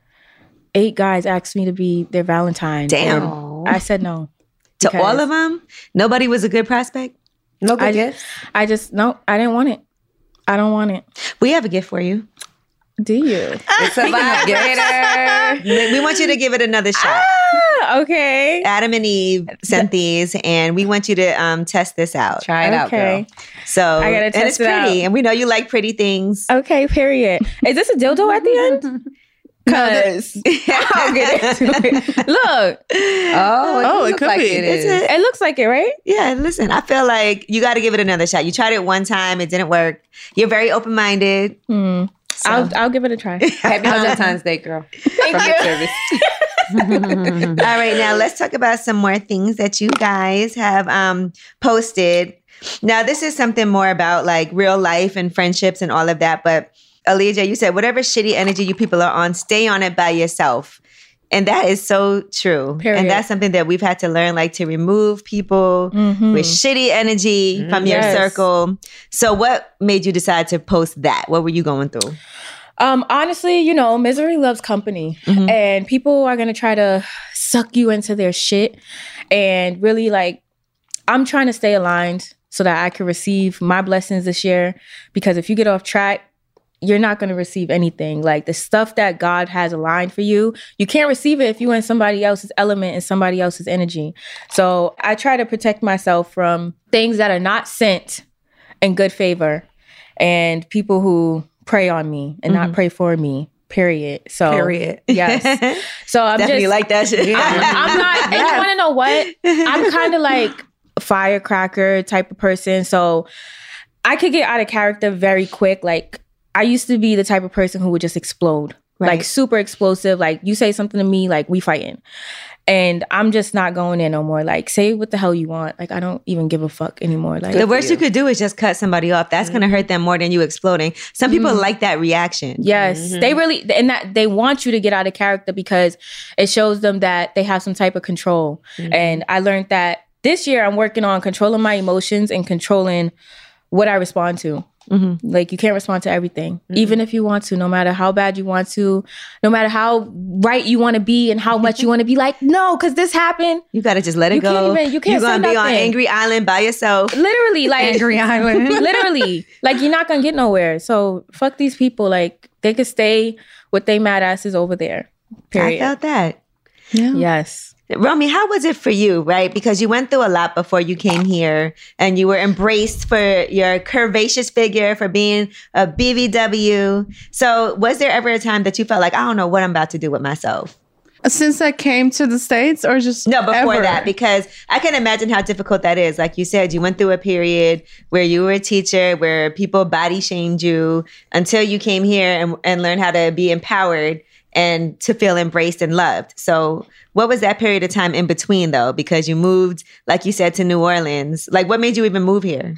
eight guys ask me to be their Valentine. Damn. I said no. To all of them? Nobody was a good prospect? No good I gifts. just, I just no, I didn't want it. I don't want it. We have a gift for you. Do you? It's a vibrator. We we want you to give it another shot. Ah, okay. Adam and Eve sent these, and we want you to um, test this out. Try it out, girl. Okay. So, I gotta and it's it pretty, out. and we know you like pretty things. Okay, period. Is this a dildo at the end? Cause I'll get into it. Look, Oh, it, Oh, it could like be. It It's is. it looks like it, right? Yeah, listen, I feel like you got to give it another shot. You tried it one time, it didn't work. You're very open minded. Hmm. I'll I'll give it a try. Happy Valentine's Day, girl. Thank From you. All right, now let's talk about some more things that you guys have um, posted. Now, this is something more about like real life and friendships and all of that. But Elijah, you said whatever shitty energy you people are on, stay on it by yourself. And that is so true. Period. And that's something that we've had to learn, like to remove people Mhm. with shitty energy from your Yes. circle. So, what made you decide to post that? What were you going through? Um, honestly, you know, misery loves company, Mhm. and people are gonna try to suck you into their shit, and really like, I'm trying to stay aligned so that I can receive my blessings this year. Because if you get off track, you're not going to receive anything. Like the stuff that God has aligned for you, you can't receive it if you're in somebody else's element and somebody else's energy. So I try to protect myself from things that are not sent in good favor and people who prey on me and not mm-hmm. pray for me. Period. So Period. Yes. So I'm Definitely just like that shit. I'm, I'm not. And you want to know what? I'm kind of like a firecracker type of person. So I could get out of character very quick. Like I used to be the type of person who would just explode, like super explosive. Like you say something to me, like we fighting. And I'm just not going in no more. Like, say what the hell you want. Like, I don't even give a fuck anymore. Like, the worst you. could do is just cut somebody off. That's going to hurt them more than you exploding. Some people mm-hmm. like that reaction. Yes, mm-hmm. they really and that they want you to get out of character because it shows them that they have some type of control. Mm-hmm. And I learned that this year I'm working on controlling my emotions and controlling what I respond to. Mm-hmm. Like you can't respond to everything, even if you want to, no matter how bad you want to, no matter how right you want to be and how much you want to be like, no, because this happened. You got to just let it You go. can't even- you can't. You're gonna be on. Angry Island by yourself. Literally, like Angry Island. literally like you're not gonna get nowhere so fuck these people like they could stay with they mad asses over there I period felt that. yes Romy, how was it for you, right? Because you went through a lot before you came here and you were embraced for your curvaceous figure, for being a BBW. So, was there ever a time that you felt like, I don't know what I'm about to do with myself? Since I came to the States or just No, before ever? that, because I can imagine how difficult that is. Like you said, you went through a period where you were a teacher, where people body shamed you until you came here and, and learned how to be empowered and to feel embraced and loved. So, what was that period of time in between, though? Because you moved, like you said, to New Orleans. Like, what made you even move here?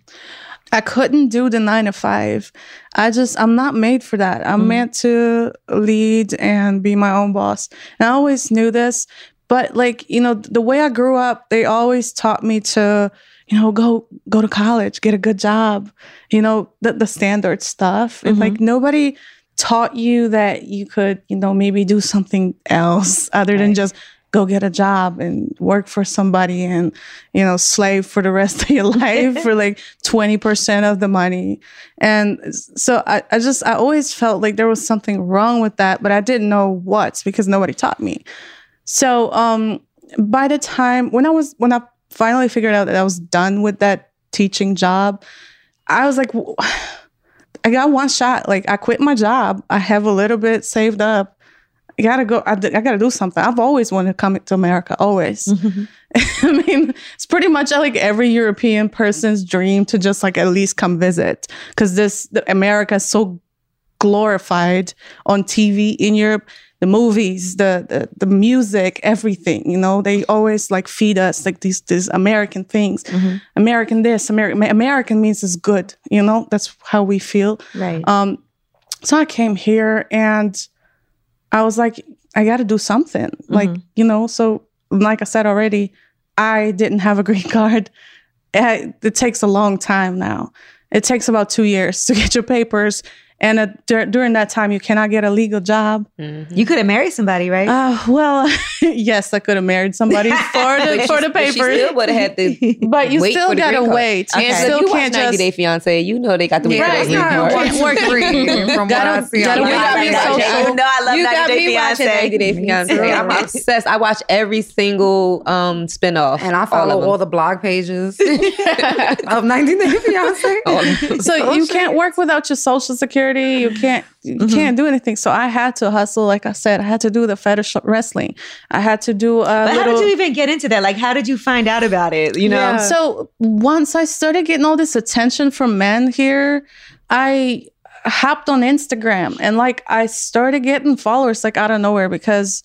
I couldn't do the nine to five. I just, I'm not made for that. I'm mm-hmm. meant to lead and be my own boss. And I always knew this, but like, you know, the way I grew up, they always taught me to, you know, go, go to college, get a good job, you know, the, the standard stuff. And mm-hmm. like nobody taught you that you could, you know, maybe do something else other than just go get a job and work for somebody and you know slave for the rest of your life for like 20% of the money. And so I, I just i always felt like there was something wrong with that but i didn't know what because nobody taught me. So um by the time when i was when i finally figured out that i was done with that teaching job i was like i got one shot like i quit my job i have a little bit saved up I gotta go. I, I gotta do something. I've always wanted to come to America. Always. Mm-hmm. I mean, it's pretty much like every European person's dream to just like at least come visit because this America is so glorified on TV in Europe. The movies, the, the the music, everything. You know, they always like feed us like these these American things. American this, American American means is good. You know, that's how we feel. Right. Um, so I came here and I was like, I got to do something. Like, you know, so like I said already, I didn't have a green card. It, it takes a long time now. It takes about two years to get your papers. And uh, dur- during that time, you cannot get a legal job. You could have married somebody, right? Uh, well, yes, I could have married somebody for the for the But she papers. still would have had to. But you wait still gotta green card. wait. You Angela, still you can't just- Day Fiance. You know they got to wait Yeah, for it's that not work- card. work green. From what Gotta- I see gotta on wait for your social. social. You know I love you 90 got Day me watching Fiancé. 90 Day Fiance. I'm obsessed. I watch every single um spinoff. And I follow of all, the blog pages of 90 Day Fiance. so you can't work without your social security. You can't you Mm-hmm. can't do anything. So I had to hustle. Like I said, I had to do the fetish wrestling. I had to do a But how did you even get into that? Like, how did you find out about it? You know, So once I started getting all this attention from men here, I hopped on Instagram and like I started getting followers like out of nowhere because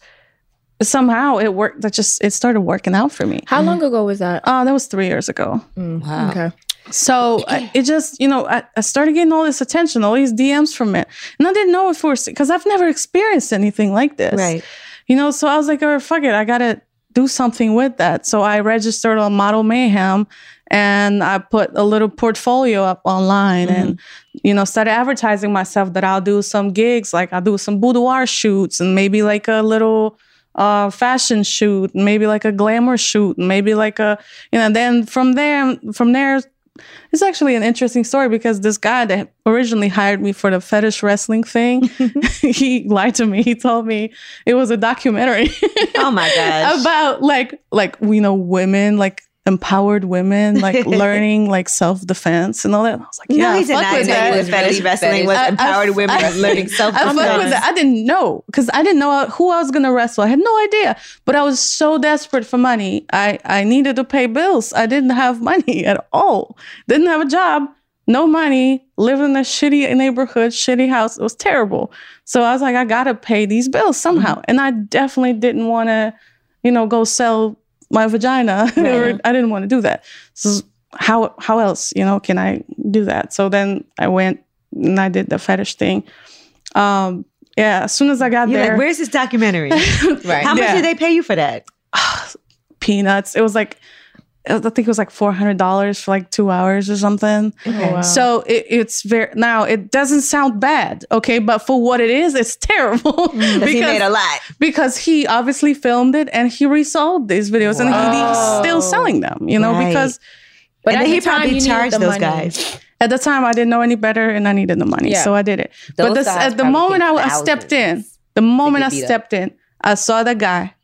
somehow it worked. That just it started working out for me. How long ago was that? Oh, that was three years ago. Wow. Okay. So I- it just, you know, I, I started getting all this attention, all these DMs from it. And I didn't know if we were, because I've never experienced anything like this. Right. You know, so I was like, oh, fuck it. I got to do something with that. So I registered on Model Mayhem and I put a little portfolio up online and, you know, started advertising myself that I'll do some gigs, like I'll do some boudoir shoots and maybe like a little uh fashion shoot, maybe like a glamour shoot, maybe like a, you know, then from there, from there, it's actually an interesting story because this guy that originally hired me for the fetish wrestling thing, he lied to me. He told me it was a documentary oh my gosh. about like like you know women like empowered women like learning like self defense and all that. And I was like, yeah, he did fuck with that. you was that fetish really wrestling fetish. was I- I- empowered women I- learning self I fuck with defense. that. I didn't know because I didn't know who I was gonna wrestle. I had no idea. But I was so desperate for money. I I needed to pay bills. I didn't have money at all. Didn't have a job. No money. Living in a shitty neighborhood, shitty house. It was terrible. So I was like, I gotta pay these bills somehow. Mm-hmm. And I definitely didn't want to, you know, go sell my vagina. or I didn't want to do that. So how how else, you know, can I do that? So then I went and I did the fetish thing. Um, yeah, as soon as I got You're there, like, where's this documentary? Right. How much Yeah. did they pay you for that? peanuts. It was like I think it was like four hundred dollars for like two hours or something. Oh, wow. So it, it's very now it doesn't sound bad, okay, but for what it is, it's terrible mm, Because he made a lot. because he obviously filmed it and he resold these videos and he, he's still selling them, you know, Right. because But and at then the he probably charged those money. guys. at the time I didn't know any better and I needed the money, Yeah. so I did it. but this, at the moment I, I stepped in, the moment I beat up. stepped in, I saw the guy.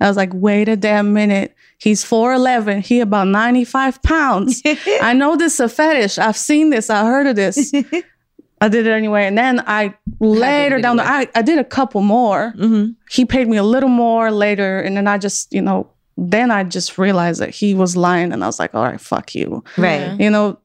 I was like, wait a damn minute. He's 4'11. He about 95 pounds. I know this is a fetish. I've seen this. I heard of this. I did it anyway. And then I later it down the I, I did a couple more. Mm-hmm. He paid me a little more later. And then I just, you know, then I just realized that he was lying. And I was like, all right, fuck you Right. you know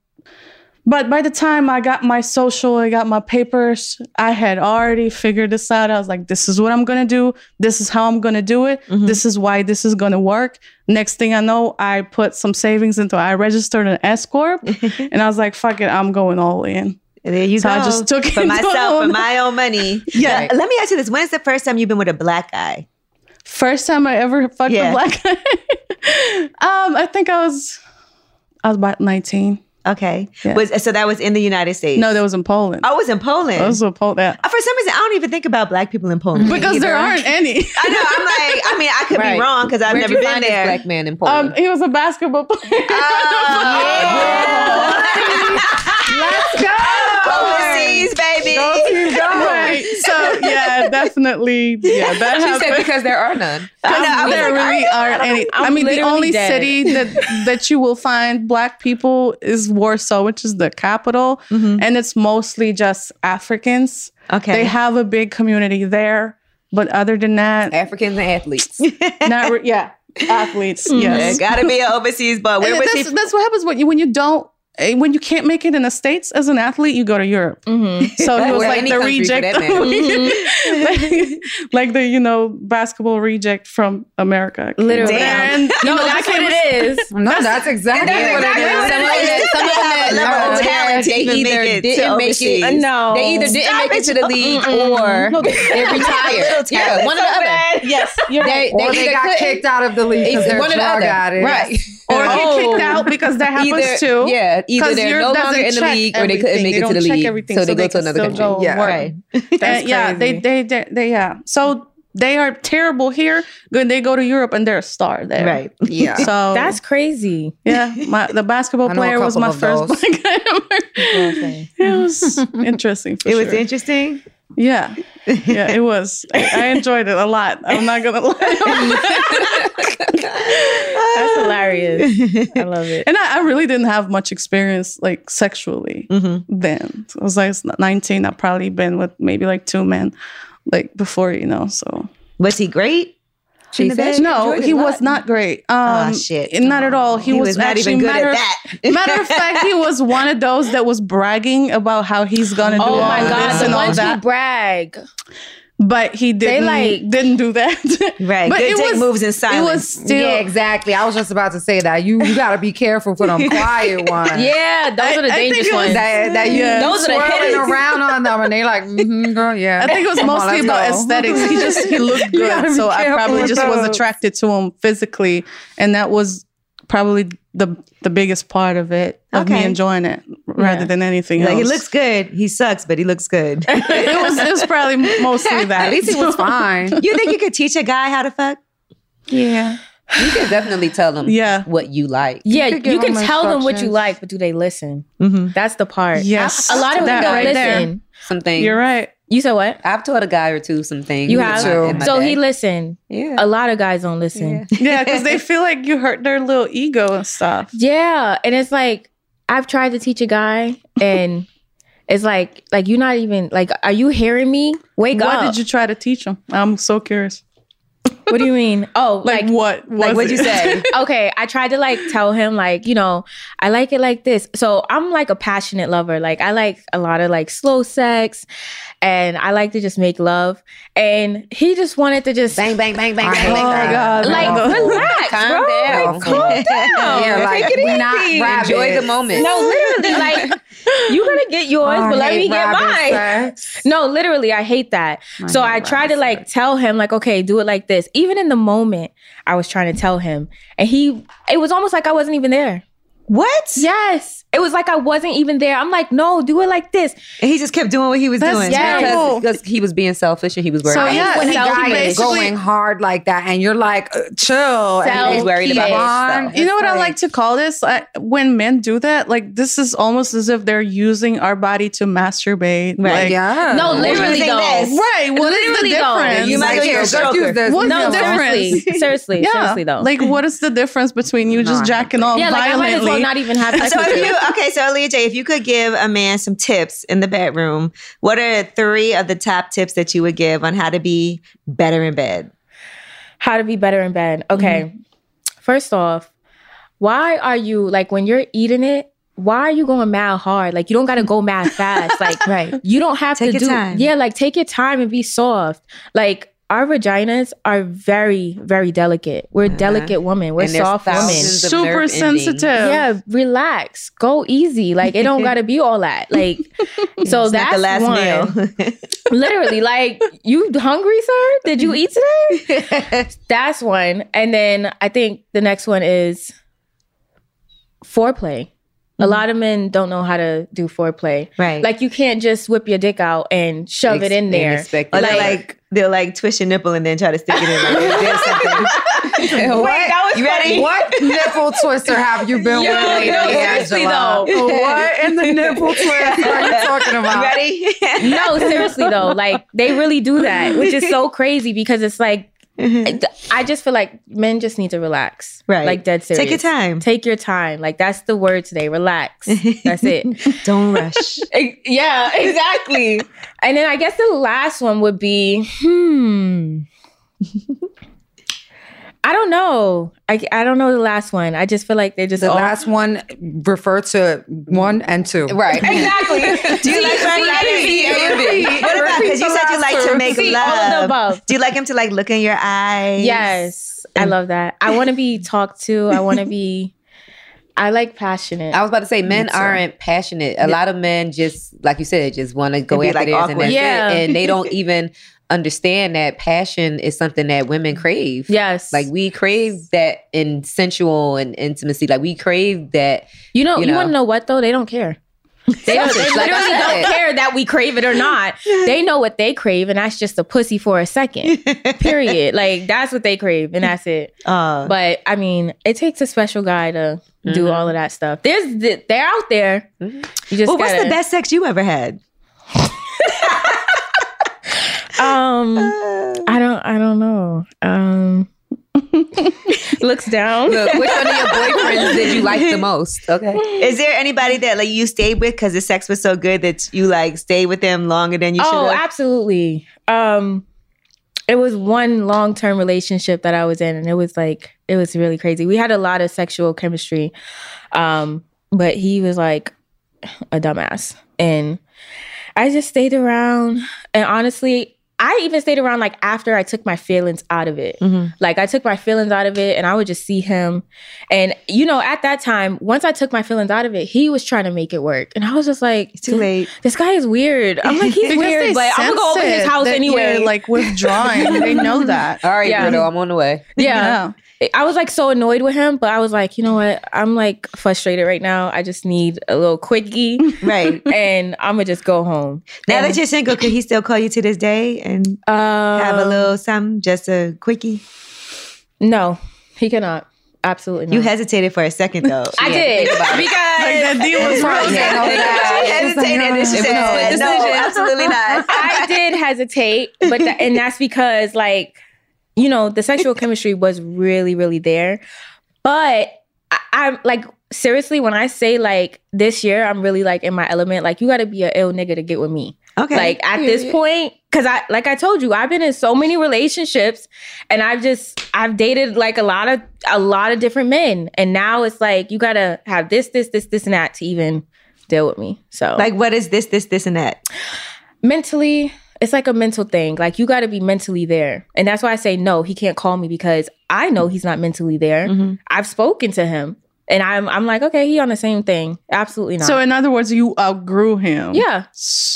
but by the time i got my social i got my papers i had already figured this out i was like this is what i'm gonna do this is how i'm gonna do it this is why this is gonna work next thing i know i put some savings into i registered an s corp and i was like fuck it i'm going all in There you So go. I just took it. for myself, for my own money. Yeah. Now, let me ask you this: When is the first time you've been with a black guy? first time i ever fucked Yeah. a black guy um i think i was i was about 19 Okay. Yeah. Was so that was in the United States? no that was in poland I was in Poland. I was in Poland yeah. Uh, For some reason, I don't even think about black people in Poland because there aren't any I know. I'm like, I mean, I could Right. be wrong because I've Where'd never you been find there. black man in Poland? Um, he was a basketball player. Let's go. Overseas, baby. right. So yeah, definitely. Yeah, that she said because there are none. I know, there like, really aren't any. I I'm mean, the only dead. city that that you will find black people is Warsaw, which is the capital, mm-hmm. and it's mostly just Africans. Okay. They have a big community there, but other than that, Africans and athletes. not re- yeah, athletes. Yes, gotta be an overseas, but where was that's, he? that's what happens when you when you don't. Eh, When you can't make it in the states as an athlete, you go to Europe. So he was like the reject, matter. like, like the you know basketball reject from America. Literally. Damn. No, that's what it is. No, that's exactly That's what exactly it is. Some of them, You some of still them have a level of talent they either it didn't make it. No. They either didn't make it it. to the league or they retired. Yeah, one or the other. Yes, They, they Or they either got kicked out of the league because they're one or the drug other. addicts. Right. Or get kicked out because that happens Either- too. yeah, either they're no longer in the league or they couldn't make it to the league, everything, so they go to another country. go Yeah. Right. And yeah, they, they they they yeah. So they are terrible here. Good, they go to Europe and they're a star there. Right. Yeah. So That's crazy. yeah. My, the basketball I know a player was my first black guy ever. It was interesting. For It was interesting. Yeah, yeah, it was. I, I enjoyed it a lot. I'm not gonna lie. That's hilarious. I love it. And I, I really didn't have much experience like sexually Mm-hmm. then. I was like 19. I've probably been with maybe like two men like before, you know. So Was he great? She the said bed? no, he was not great. Um, Oh, shit. Not at all. He, He was, was not even good matter, at that. matter of fact, he was one of those that was bragging about how he's gonna do Oh all my god, this the and all ones who that. brag. But he didn't they like- didn't do that. Right. But Good it dick was, moves in It was still yeah, exactly. I was just about to say that. You you gotta be careful for them quiet ones. Yeah, those are the I think dangerous it was ones. That, that you Yeah. Those are the swirling hitters. around on them and they like, mm-hmm, girl, yeah. I think it was Come on, mostly let's about go. aesthetics. He just he looked good, so I probably with just was attracted to him physically, and that was probably the the biggest part of it of me enjoying it rather Yeah. than anything like else. he looks good. He sucks, but he looks good. it was it was probably mostly that. At least he was fine. you think you could teach a guy how to fuck? Yeah. You can definitely tell them Yeah. what you like. Yeah, You you, can them tell them what you like, but do they listen? Mm-hmm. That's the part. Yes, A lot of them that don't right there. listen. Some things. You're right. You said what? I've taught a guy or two some things. You have. my- So day. he listened. Yeah. A lot of guys don't listen. Yeah, because they feel like you hurt their little ego and stuff. Yeah, and it's like I've tried to teach a guy, and it's like like you're not even like, are you hearing me? Wake What up. did you try to teach them? I'm so curious. What do you mean? Oh, Like, like, what? Was Like what'd you say? okay, I tried to like tell him like, you know, I like it like this. So I'm like a passionate lover. Like I like a lot of like slow sex and I like to just make love. And he just wanted to just bang, bang, bang, bang, I bang, hate bang, that. bang. God, like no. relax, Calm bro. down. Like, calm down. Yeah, like Take it not easy. rabbits. Enjoy the moment. No, literally, like you're gonna get yours, I but let me get mine. sex. No, literally, I hate that. so I try to rabbit like tell him, like, okay, do it like this. Even in the moment, I was trying to tell him, and he, it was almost like I wasn't even there. What? Yes, it was like I wasn't even there. I'm like, no, do it like this. And he just kept doing what he was That's doing. Yeah. terrible. Because he was being selfish and he was worried. So, about yeah, when he guy is going hard like that and you're like, uh, chill. and Self- He's worried about Yes. himself. You know It's what I like- like to call this? I, when men do that, like this is almost as if they're using our body to masturbate. Right. Like, Yeah. No, literally using though. this. Right. What is Literally, the though. difference? You might Like, as well here, use go stroker. use this. What's No, the difference? seriously, seriously, yeah. seriously though. Like, what is the difference between you just jacking off yeah, like I might as violently? Well not even have sex So if you. you okay, so Aaliyah J, if you could give a man some tips in the bedroom, what are three of the top tips that you would give on how to be better in bed? How to be better in bed. Okay. Mm-hmm. First off, why are you like when you're eating it? Why are you going mad hard? Like you don't gotta go mad fast. Like Right. you don't have Take to your do time. yeah, like take your time and be soft. Like our vaginas are very, very delicate. We're mm-hmm. delicate women. We're And soft women. Super nerve endings. sensitive. Yeah, relax. Go easy. Like it don't gotta be all that. Like so It's not that's the last one. meal. Literally, like you hungry, sir? Did you eat today? That's one. And then I think the next one is foreplay. A mm-hmm. lot of men don't know how to do foreplay. Right. Like you can't just whip your dick out and shove it in there. expect Or it they'll to like they'll like twist your nipple and then try to stick it in like there's Wait, that was you ready? What nipple twister have you been Yo, with lately, no, seriously Angela? though. What in the nipple twister are you talking You about? ready? no, seriously though. Like they really do that, which is so crazy because it's like I just feel like men just need to relax. Right. Like dead serious. Take your time. Take your time. Like that's the word today. Relax. That's it. Don't rush. Yeah, exactly. and then I guess the last one would be hmm. I don't know. I, I don't know the last one. I just feel like they just The all- last one refer to one and two. Right. exactly. Do you like See, like see, repeat? What about because you said you like to make See, love? all of the above. Do you like him to like look in your eyes? Yes, I love that. I want to be talked to. I want to be. I like passionate. I was about to say men aren't passionate. A lot of men just like you said, just want to go be, after like, theirs and awkward. that's Yeah. it. And they don't even understand that passion is something that women crave. yes. Like we crave that in sensual and intimacy. Like we crave that. you know, you you, want to know what though? They don't care. They, don't, they literally don't care that we crave it or not. They know what they crave, and that's just a pussy for a second. Period. Like that's what they crave, and that's it. Uh, But I mean, it takes a special guy to Mm-hmm. do all of that stuff. There's they're out there. You just well, gotta, the best sex you ever had? Um, I don't. I don't know. Um, looks down. Look, which one of your boyfriends did you like the most? Okay. Is there anybody that like you stayed with because the sex was so good that you like stayed with them longer than you should Oh, absolutely. Um, it was one long term relationship that I was in, and it was like it was really crazy. We had a lot of sexual chemistry, um, but he was like a dumbass, and I just stayed around. And honestly, I even stayed around like after I took my feelings out of it. Mm-hmm. Like I took my feelings out of it, and I would just see him. And you know, at that time, once I took my feelings out of it, he was trying to make it work, and I was just like, Too late. this guy is weird. I'm like, he's weird, but I'm gonna go over sense his house anyway. You're like withdrawing. they know that. All right, Yeah. Bruno, I'm on the way. yeah. I was like so annoyed with him, but I was like, you know what? I'm like frustrated right now. I just need a little quickie, Right. and I'm gonna just go home. Now And, that you're single, could he still call you to this day and uh, have a little something, just a quickie? no, he cannot. Absolutely not. You hesitated for a second though. I did because Like that deal was wrong. Yeah, no, She that- hesitated and she said, "No, absolutely not." I did hesitate, but and that's because like you know the sexual chemistry was really really there, but I, I'm like seriously when I say like this year I'm really like in my element. Like you got to be a ill nigga to get with me. Okay. Like at this point, because I like I told you, I've been in so many relationships, and I've just I've dated like a lot of a lot of different men, and now it's like you gotta have this this this this and that to even deal with me. So like, what is this, this, this, and that? mentally it's like a mental thing. Like you got to be mentally there. And that's why i say no he can't call me because i know he's not mentally there. Mm-hmm. I've spoken to him and i'm i'm like okay he on the same thing. Absolutely not. So in other words, you outgrew him. yeah.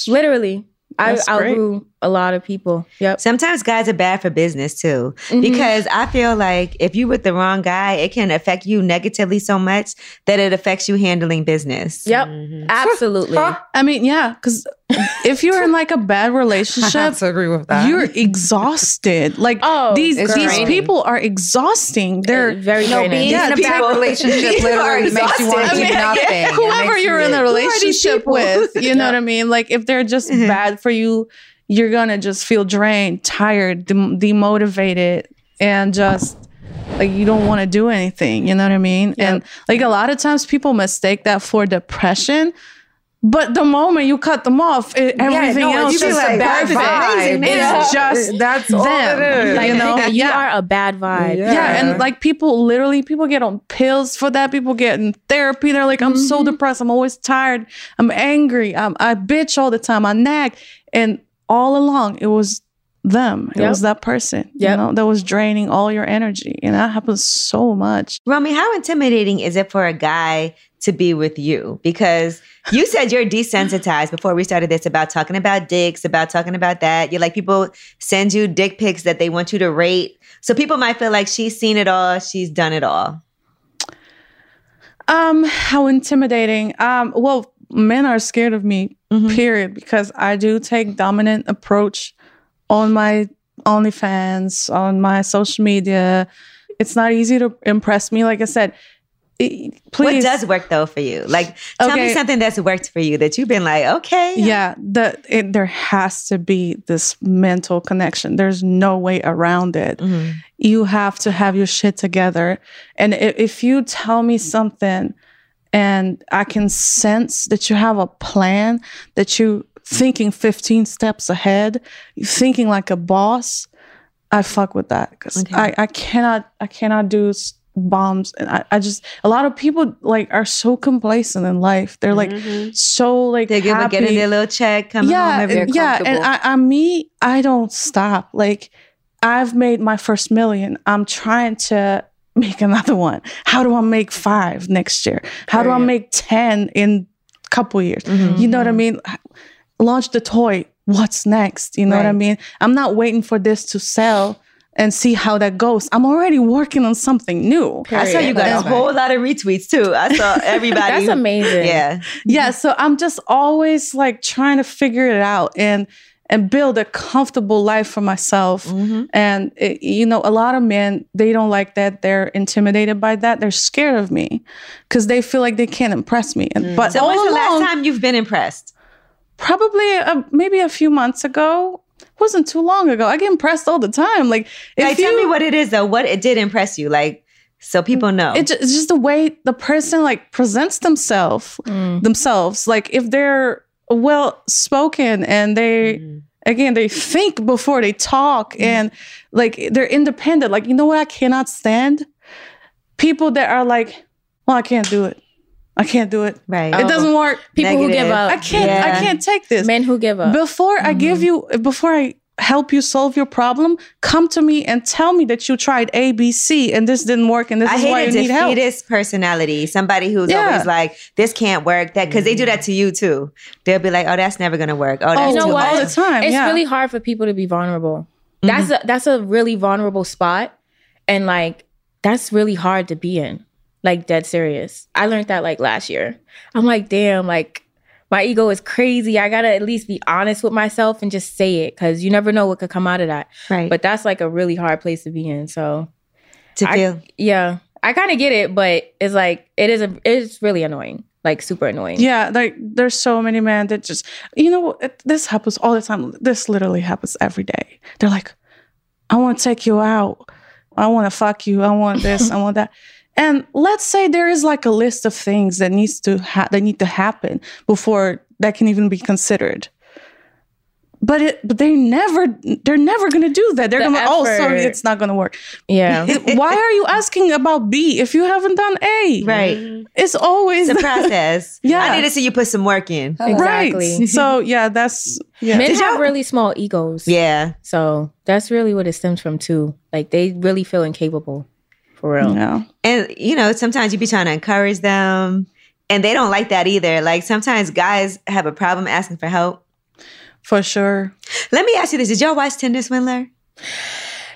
Literally. I That's great. outgrew a lot of people yep Sometimes guys are bad for business too, Mm-hmm. because I feel like if you with the wrong guy, it can affect you negatively so much that it affects you handling business. yep absolutely I mean, yeah, because if you're in like a bad relationship, I agree with that. you're exhausted. Like Oh, these these draining. people are exhausting. They're very no, draining. being Yeah, in a people- bad relationship literally makes you want to exhausted. do I mean, nothing. It whoever you're you- in a Who are these relationship with, you know what I mean? Like if they're just Mm-hmm. bad for you, you're gonna just feel drained, tired, dem- demotivated, and just like you don't want to do anything. You know what I mean? And like a lot of times people mistake that for depression. But the moment you cut them off, it, everything no, else you is feel like, perfect. that's amazing, man. It's just That's all them. it is. like you know, yeah. you are a bad vibe Yeah. yeah, and like people literally people get on pills for that. People get in therapy. They're like, I'm so Mm-hmm. depressed. I'm always tired. I'm angry. I'm, I bitch all the time. I nag. And all along, it was them. It Yep. was that person. You know, that was draining all your energy. And that happens so much. Romy, how intimidating is it for a guy to be with you? Because you said you're desensitized before we started this about talking about dicks, about talking about that. You're like, people send you dick pics that they want you to rate. So people might feel like she's seen it all, she's done it all. Um, how intimidating. Um, well, men are scared of me, Mm-hmm. period, because I do take dominant approach on my OnlyFans, on my social media. It's not easy to impress me. Like I said, it- please. What does work though for you? Like, tell me something that's worked for you that you've been like, okay. yeah, the it, there has to be this mental connection. There's no way around it. Mm-hmm. You have to have your shit together. And i- if you tell me something and I can sense that you have a plan, that you thinking 15 steps ahead, you thinking like a boss, I fuck with that because I, I cannot I cannot do bombs and I, I just a lot of people like are so complacent in life. They're like mm-hmm. so like They're with getting their little check, coming home yeah, every They're yeah. And. I, I, me, I don't stop. Like, I've made my first million. I'm trying to make another one? How do I make five next year? How do I make 10 in a couple years? Mm-hmm. You know what I mean? Launch the toy. What's next? You know what I mean? I'm not waiting for this to sell and see how that goes. I'm already working on something new. I saw you got That's a whole lot of retweets too. I saw everybody. That's amazing. Yeah. yeah so i'm just always like trying to figure it out and and build a comfortable life for myself Mm-hmm. and it- you know a lot of men they don't like that they're intimidated by that they're scared of me because they feel like they can't impress me and but Mm. So all when's the last time you've been impressed? probably uh, maybe a few months ago wasn't too long ago i get impressed all the time like if Like, tell you- me what it is though. What it did impress you, like, so people know. It it's just the way the person like presents themselves themselves like if they're well spoken and they mm. again they think before they talk mm. and like they're independent. Like you know what i cannot stand? People that are like well i can't do it. I can't do it. Right. it doesn't work. People who give up. i can't Yeah. i can't take this. Men who give up. before I give mm-hmm. you, before I help you solve your problem, come to me and tell me that you tried A, B, C, and this didn't work, and this I is why you need help. defeatist personality. Somebody who's Yeah. always like, "This can't work." That because they do that to you too. They'll be like, "Oh, that's never gonna work." Oh, oh that's Oh, you know too what? hard." all the time. it's yeah. really hard for people to be vulnerable. That's mm-hmm. a that's a really vulnerable spot, and like that's really hard to be in. Like dead serious. I learned that like last year. I'm like, damn, like my ego is crazy. I gotta at least be honest with myself and just say it because you never know what could come out of that. Right. But that's like a really hard place to be in. So to I- feel. yeah, I kind of get it, but it's like it is a it's really annoying, like super annoying. Yeah, like there's so many men that just, you know, it, this happens all the time. This literally happens every day. They're like, I want to take you out. I want to fuck you. I want this. I want that. And let's say there is like a list of things that needs to ha- that need to happen before that can even be considered. But it, but they never, they're never gonna do that. They're The gonna, oh, sorry, it's not gonna work. yeah. Why are you asking about B if you haven't done A? Right. It's always It's a process. Yeah. I need to see you put some work in. Exactly. Right. So yeah, that's yeah. Men Did have y'all- really small egos. Yeah. So that's really what it stems from too. Like they really feel incapable. For real. Yeah. And you know, sometimes you be trying to encourage them, and they don't like that either. Like sometimes guys have a problem asking for help. For sure. Let me ask you this: Did y'all watch Tinder Swindler?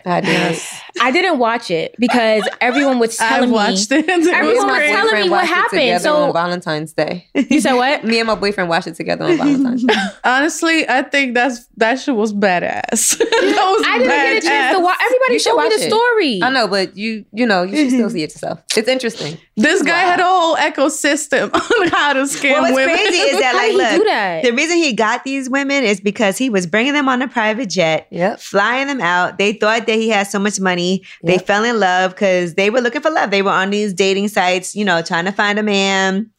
I did. I didn't watch it because everyone was telling I've watched me. it. It Everyone was was great. telling me what happened. So- on Valentine's Day. You said what? Me and my boyfriend watched it together on Valentine's Day. Honestly, I think that's that shit was badass. that was I didn't get a chance to badass. watch. Everybody You should showed me the it. story. I know, but you you know you should still see it yourself. It's interesting. This guy had a whole ecosystem on how to scam Well, what's women. crazy is that, like, did look, do that? the reason he got these women is because he was bringing them on a private jet, Yep. flying them out. They thought that he had so much money. They fell in love because they were looking for love. They were on these dating sites, you know, trying to find a man.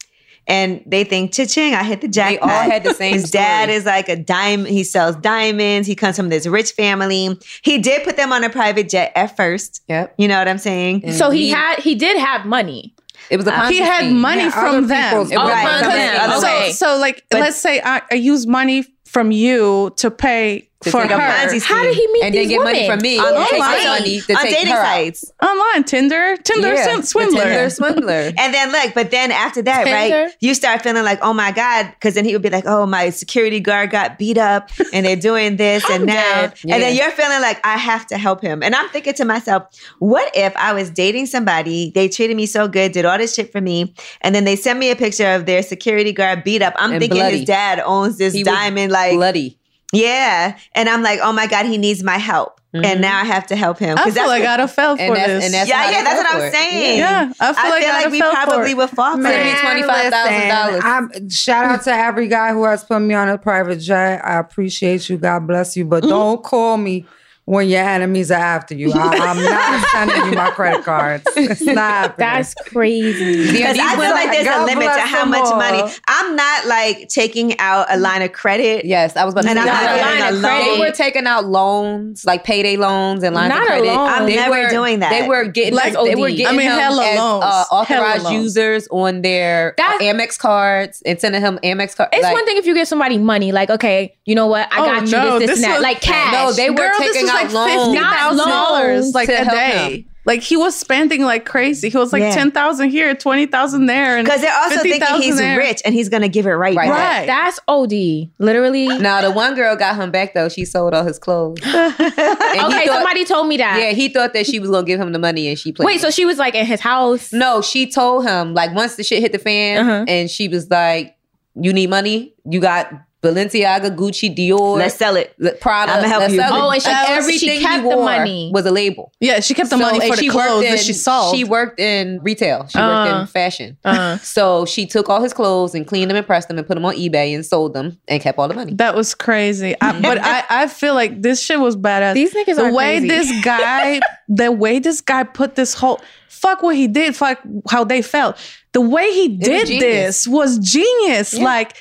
And they think, cha-ching, I hit the They jackpot. all had the same His dad is like a diamond. He sells diamonds. He comes from this rich family. He did put them on a private jet at first. Yep. You know what I'm saying? so he He- had he did have money. It was a Ponzi he had money Yeah, from them. people's Right, from Ponzi them. Okay. So, so like, But- let's say I, I use money from you to pay To for take her a Ponzi How did he meet and these then get money from me oh On and take online. my money to on take dating her out. sites. online Tinder, Tinder Yeah, sim- swindler. Tinder swindler. And then look, but then after that, Tinder? right? You start feeling like, oh my God, because then he would be like, oh, my security guard got beat up and they're doing this and I'm now. dead. And then you're feeling like, I have to help him. And I'm thinking to myself, what if I was dating somebody, they treated me so good, did all this shit for me, and then they send me a picture of their security guard beat up? I'm And thinking bloody. his dad owns this He diamond, like, bloody. Yeah. And I'm like, oh my God, he needs my help. And now I have to help him. I feel like I'd have fell for And that's- this. and that's- yeah, yeah, that's what I'm saying. Yeah, I feel like I'd have we fell probably would fall for Send me it. $25,000. Shout out to every guy who has put me on a private jet. I appreciate you. God bless you. But Mm-hmm. don't call me when your enemies are after you. I, I'm not sending you my credit cards. It's not happening. That's crazy. Because I feel like there's a limit to how them much all. money. I'm not like taking out a line of credit. Yes, I was about to And say I'm that. They were- loan. They were taking out loans, like payday loans and lines Not of a credit. loan. I'm They never were- doing that. They were getting Like they were getting I mean, him hella as loans. uh, authorized Hella loans. users on their uh, Amex cards and sending him Amex cards. It's one thing if you give somebody money, like, okay, you know what, I Oh, got you no, this, this, this and that. Like cash. No, they were taking out like fifty thousand dollars like a day. him. Like he was spending like crazy. He was like Yeah. ten thousand here, twenty thousand there, and Because they're also thinking 50,000 he's there. rich and he's gonna give it right, Right. back. Right. That's OD. Literally. Now the one girl got him back though. She sold all his clothes. Okay, thought- somebody told me that. Yeah, he thought that she was gonna give him the money, and she played. Wait, so she was like in his house? no, she told him like once the shit hit the fan, Uh-huh. and she was like, "You need money? You got Balenciaga, Gucci, Dior, Let's sell it. Le- Prada. I'ma help let's you. sell it." Oh, and she- Like, she kept he the money. was a label. Yeah, she kept the So- money for the clothes worked that in- she sold. She worked in retail. She worked Uh. in fashion. Uh, So she took all his clothes and cleaned them and pressed them and put them on eBay and sold them and kept all the money. That was crazy. I, but I, I feel like this shit was badass. These niggas the are way crazy. this guy, the way this guy put this whole fuck what he did, fuck how they felt. The way he did this was genius. Like,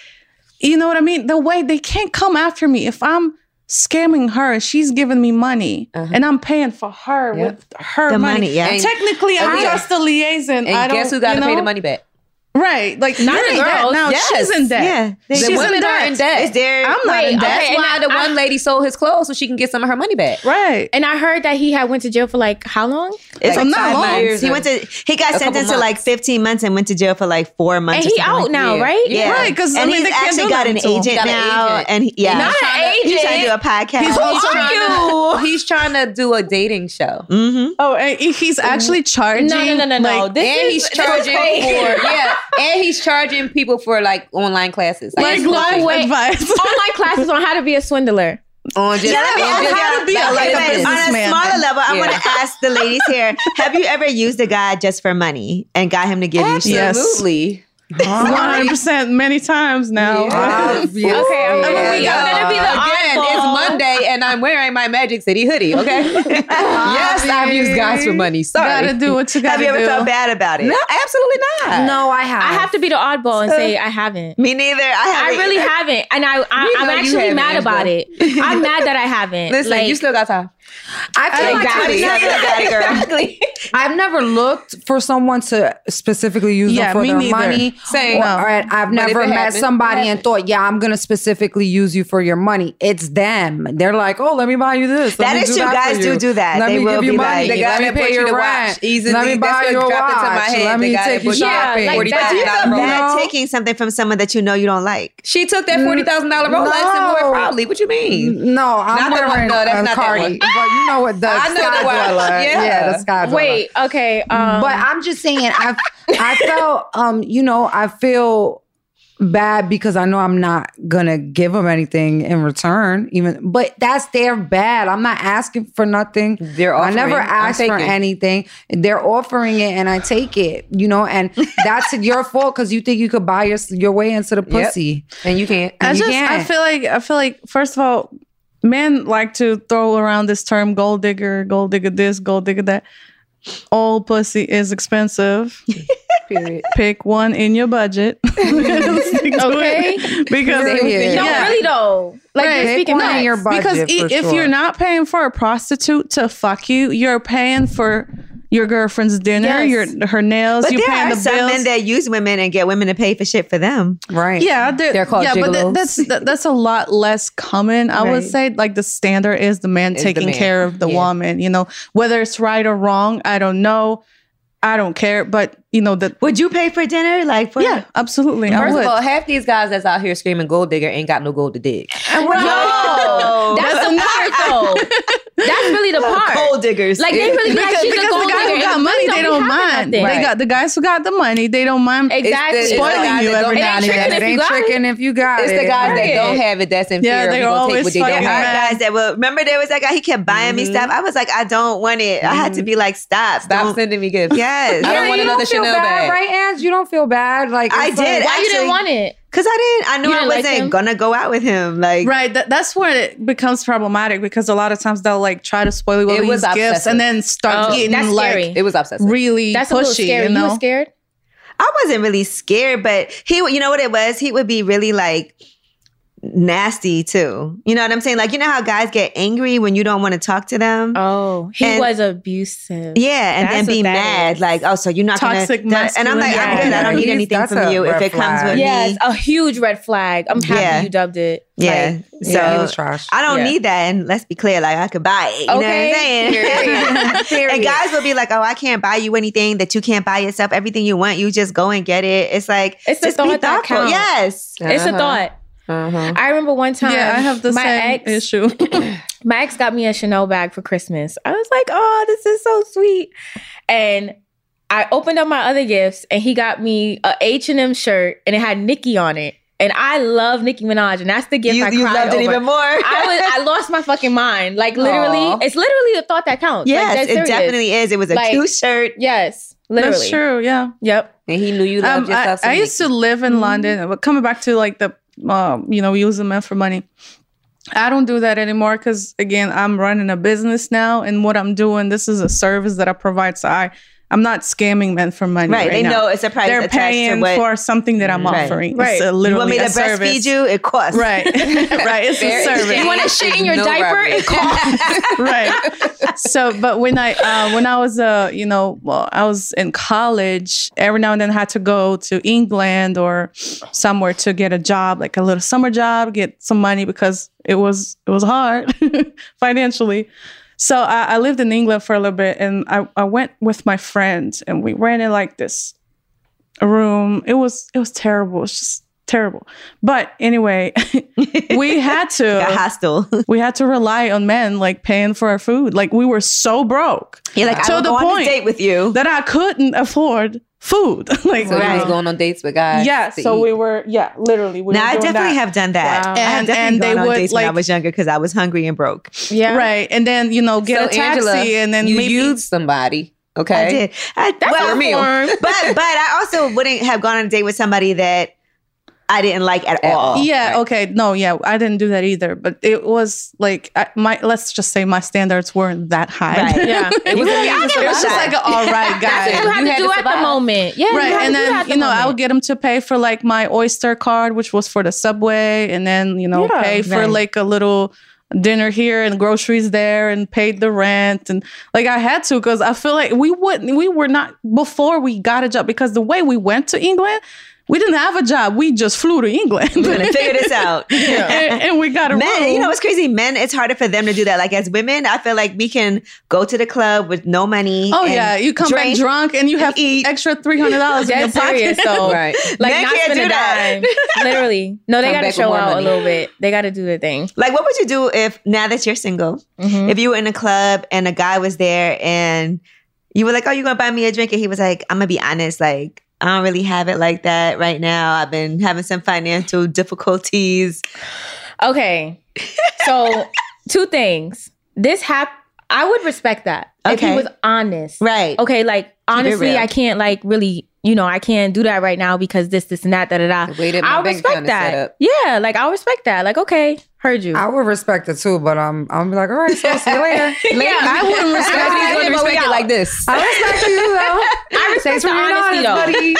you know what I mean? The way they can't come after me if I'm scamming her. She's giving me money, uh-huh. and I'm paying for her Yep. with her The money. money, yeah. And- Technically, I'm and yeah. just a liaison. And I don't, guess who got you to pay the money back? Right, like Not you're the in debt girls. now. Yes. She's in debt. Yeah. They- The She's women in are debt. in debt. It's their I'm not Wait, in debt. Okay, and why I- the one I- lady sold his clothes so she can get some of her money back. Right. and I heard that he had went to jail for like how long? It's Like like not five long. months. He went to he got sentenced to like 15 months and went to jail for like four months. And he out like- now, Yeah. right? Yeah. Right, 'cause, I and mean, he's they can't actually do got an nothing to him. agent Got an now, agent. and he, yeah, Not he's an trying to- He's trying to do a podcast. He's also trying to, he's trying to do a dating show. mm-hmm. Oh, and he's actually charging. No, no, no, no, no. Like, This and is- he's charging fake. for yeah, and he's charging people for like online classes, like no life way. advice. Online classes on how to be a swindler. on just, Yeah, let me on ask just- how to be a- like a Wait, business- on a businessman. smaller level, I want to ask the ladies here: Have you ever used a guy just for money and got him to give you shit? Absolutely. One hundred percent, many times now. Okay, I'm gonna, Yeah, be, I'm gonna be the Again, oddball. it's Monday and I'm wearing my Magic City hoodie. Okay. yes, I've used guys for money. Sorry. Gotta do what you Have gotta you ever do. felt bad about it? No, absolutely not. No, I have. I have to be the oddball and say I haven't. Me neither. I, I haven't- I really haven't, and I, I I'm actually mad about it. I'm mad that I haven't. Listen, like, you still got time. I feel like Exactly. I've never, Got girl. Exactly. I've never looked for someone to specifically use Yeah, them for me their neither. money. Same. Or, No. or I've never met happened, somebody and thought, yeah, I'm gonna specifically use you for your money. It's them. They're like, oh, let me buy you this. Let That me is do true. that Guys do do that. Let They me will give you be money. like- The guy let me pay you your the rent. watch, easily, let me that's buy what your dropped into my watch. head. Let me take that you bought Yeah, shopping. like that. You feel bad taking something from someone that you know you don't like. She took that forty thousand dollar Rolex and wore it No. proudly. What you mean? No, I'm Not the one- no, that's not that one. But you know what the I know the sky one. dweller. Yeah. the sky dweller. wait, okay. Um, but I'm just saying, I I felt, um, you know, I feel bad because I know I'm not gonna give them anything in return. Even, but that's their bad. I'm not asking for nothing. They're offering. I never asked for anything. They're offering it, and I take it. You know, and that's your fault because you think you could buy your your way into the Yep. pussy. And you can't. I You just I can't. feel like I feel like first of all, men like to throw around this term gold digger, gold digger this, gold digger that. All pussy is expensive. Period. Pick one in your budget. Stick to Okay. it. Because Period. no, yeah. really though. Like Right. you're speaking one in your budget because i- for if sure. you're not paying for a prostitute to fuck you, you're paying for your girlfriend's dinner, Yes. your her nails, But you're there paying are the some bills. men that use women and get women to pay for shit for them. right, yeah, they're, They're called yeah, but th- gigolos. that's that, that's a lot less common. I would say like the standard is the man Is the taking man. care of the Yeah. woman. You know, whether it's right or wrong, I don't know. I don't care, but you know that. Would you pay for dinner? Like for Yeah, absolutely. I First would. of all, half these guys that's out here screaming gold digger ain't got no gold to dig. No, that's the part though. That's really the part. gold diggers. Like they really be like because, she's because a gold the guys digger. who got and money, really they be don't mind. nothing. They got the guys who got the money. They don't mind. Exactly. It's the- Spoiling it's you guys that every don't now have and it. it ain't tricking if you got It's it. the guys that don't have it that's in Yeah, fear of they're you gonna take always what they fucking don't There are have. guys that will remember there was that guy he kept buying me mm-hmm. stuff. I was like, I don't want it. I had to mm-hmm. be like, stop, Stop don't- sending me gifts. Yes, I don't Yeah, want you another don't feel Chanel bad, bag. right, Ange? You don't feel bad. Like I did. Why you didn't want it? Because I didn't. I knew I didn't like wasn't him? gonna go out with him. Like, Right. That, that's where it becomes problematic because a lot of times they'll like try to spoil you with It these was gifts and then start Oh, getting that's like scary. It was obsessive. really That's a pushy. little scary. You You, were scared? I wasn't really scared, but he, you know what it was? He would be really like nasty too. You know what I'm saying? Like you know how guys get angry when you don't want to talk to them. Oh, he And- was abusive. Yeah, and then be mad, is. like, oh, so you're not Toxic gonna. And I'm like, I'm good. I don't need anything from you if red it comes flag. with Yes, me. a huge red flag. I'm happy Yeah. you dubbed it. Yeah, Like, so Yeah, he was trash. I don't Yeah. need that. And let's be clear, like I could buy it. You know what Okay. I'm saying? Period. Period. and guys will be like, oh, I can't buy you anything that you can't buy yourself. Everything you want, you just go and get it. It's like It's the just be thought that thoughtful. counts. Yes. it's a Uh-huh. thought. Uh-huh. I remember one time. Yeah, I have the my same ex, issue. My ex got me a Chanel bag for Christmas. I was like, oh, this is so sweet. And I opened up my other gifts, and he got me a H and M shirt, and it had Nicki on it. And I love Nicki Minaj, and that's the gift You, I you cried loved it even more. I was, I lost my fucking mind. Like literally, Aw. it's literally the thought that counts. Yes, that's it serious. definitely is. It was a Like, cute shirt. Yes, literally. That's true. Yeah. Yep. And he knew you loved Um, I, yourself. so I used to live in London, but coming back to like the, um, you know, we use the men for money. I don't do that anymore because again, I'm running a business now, and what I'm doing, this is a service that I provide. So I, I'm not scamming men for money. Right. Right. they now. know it's a price They're attached to paying what. for something that I'm Right. offering. Right. It's a you want me to service. breastfeed you? It costs. Right. right. It's a Very service. You want to shit in your No diaper? robbery. It costs. right. So, but when I uh, when I was uh, you know, well, I was in college. Every now and then, I had to go to England or somewhere to get a job, like a little summer job, get some money because it was it was hard financially. So I, I lived in England for a little bit, and I, I went with my friends, and we rented like this room. It was it was terrible. It's just terrible. But anyway, we had to hostile. we had to rely on men like paying for our food. Like we were so broke You're like, To I the go on point date with you. that I couldn't afford food. like So he was Right. going on dates with guys. yeah, so eat. we were yeah, literally. We now were I definitely that. have done that. Wow. I have And- definitely and gone they on would, dates when I was younger because I was hungry and broke. Yeah. right, and then you know get so a taxi Angela, and then you maybe used somebody. Okay. I did. I, That's well, a form. but but I also wouldn't have gone on a date with somebody that I didn't like at, At all. all. yeah, Right. okay, no, yeah, I didn't do that either. But it was like I, my let's just say my standards weren't that high. It Yeah. it was, Yeah, I it was give it a just like an all right guy. That's what you had You to had do to at the moment. Yeah. right and to do that then you know i moment. would get him to pay for like my oyster card which was for the subway and then you know Yeah, pay for right. like a little dinner here and groceries there and paid the rent and like i had to because i feel like we wouldn't we were not before we got a job because the way we went to england we didn't have a job we just flew to england We're gonna figure this out. and, and we got a Men, room you know what's crazy? Men, it's harder for them to do that. Like as women, I feel like we can go to the club with no money. Oh yeah, you come back drunk and you have eat. extra three hundred dollars in your serious pocket. though. Right. Like Men not can't spend do a that. dime. Literally. No, they Come got to show more out money. a little bit. They got to do their thing. Like, what would you do if now that you're single, Mhm. if you were in a club and a guy was there and you were like, "Oh, you gonna buy me a drink?" and he was like, "I'm gonna be honest, like." I don't really have it like that right now. I've been having some financial difficulties. Okay. So, two things. This hap I would respect that. If he was honest. Right. Okay, like honestly. I can't like really, you know, I can't do that right now because this, this, and that, da da da. That my I'll bank respect account is set that. Yeah, like I'll respect that. Like, okay, heard you. I would respect it too, but um, I'm like, all right, so see you later. yeah, I wouldn't respect Everybody's it. gonna but we respect it like this. I respect you though. I respect Thanks the honesty honest, though. buddy.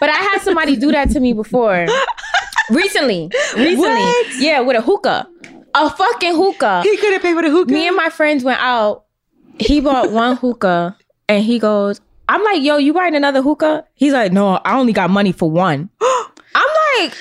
But I had somebody do that to me before. recently. Recently. What? Yeah, with a hookah. A fucking hookah. He couldn't pay for the hookah. Me and my friends went out. He bought one hookah and he goes, I'm like, yo, you buying another hookah? He's like, no, I only got money for one. I'm like,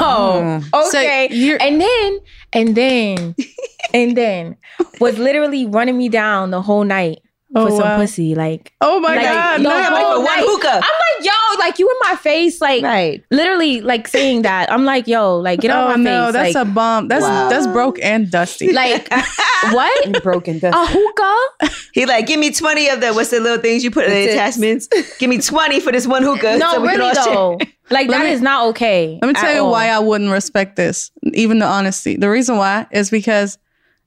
oh, mm. So okay. you're- and then, and then, and then was literally running me down the whole night oh, for Oh, some wow. pussy. Like, Oh my like, god! no. like for one hookah. I'm like, yo, like you in my face, like right. literally like saying that. I'm like, yo, like get oh out my face. no, face. that's like, a bomb. That's that's broke and dusty. like what? Broken A dust. hookah? He like, give me 20 of the, what's the little things you put in the That's it. attachments? give me 20 for this one hookah. No, so we can really all share. though. Like Let that me- is not okay. Let me tell you all. why I wouldn't respect this, even the honesty. The reason why is because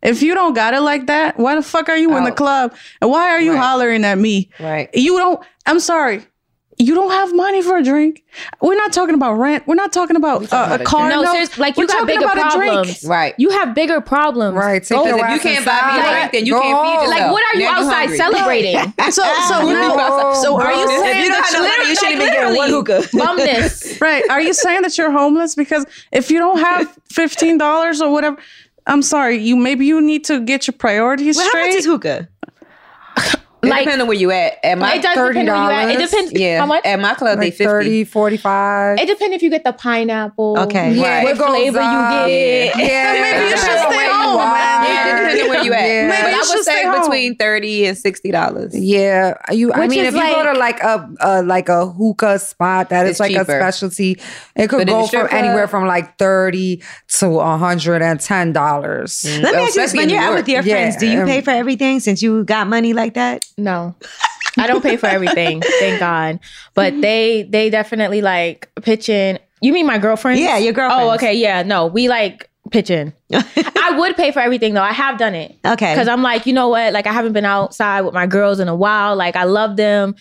if you don't got it like that, why the fuck are you in the club? And why are you Right. hollering at me? Right. You don't. I'm sorry. You don't have money for a drink. We're not talking about rent. We're not talking about uh, about a a car. no, note. seriously, like We're you got talking bigger about a drink. problems. Right. You have bigger problems. Right. Take Go- If you can't buy me a inside. drink, then you can't feed yourself. Like, what are you Now outside hungry. celebrating? So, so now, so are you If saying you don't that have no money, you shouldn't Like, even get one literally, hookah. Bumness. right? Are you saying that you're homeless because if you don't have fifteen dollars or whatever? I'm sorry. You maybe you need to get your priorities Well, how much straight. is hookah? It Like- depends on where you at. At my it does depend where. It depends. yeah, How much? at my club they Like fifty. 30, 45. It depends if you get the pineapple. Okay. Yeah, What it goes flavor you get. Yeah, maybe you should depends stay home, you are. man. Yeah, it depends on where you at. Yeah. But Maybe I would say stay home. between thirty and sixty dollars. Yeah, you. I Which mean, is if you go to like a, a like a hookah spot, that is It's like a specialty. It could But go from anywhere from like thirty to hundred and ten dollars. Mm. Let me ask you this: When you're out with your friends, do you pay for everything since you got money like that? No. I don't pay for everything, thank God. But mm-hmm. they they definitely like pitch in. You mean my girlfriend? Yeah, your oh, girlfriends. Oh, okay, yeah. No, we like pitch in. I would pay for everything though. I have done it. Okay. Because I'm like, you know what? Like I haven't been outside with my girls in a while. Like I love them.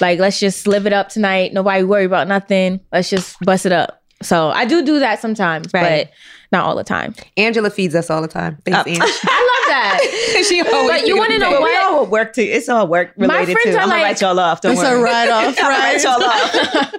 Like let's just live it up tonight. Nobody worry about nothing. Let's just bust it up. So I do do that sometimes, Right. but not all the time. Angela feeds us all the time. Thanks, oh. Ange. I love that. she always But you wanna know out. what? All work to. It's all work My related friends too. are I'm gonna like- write y'all off. Don't It's worry. a write off, write y'all off.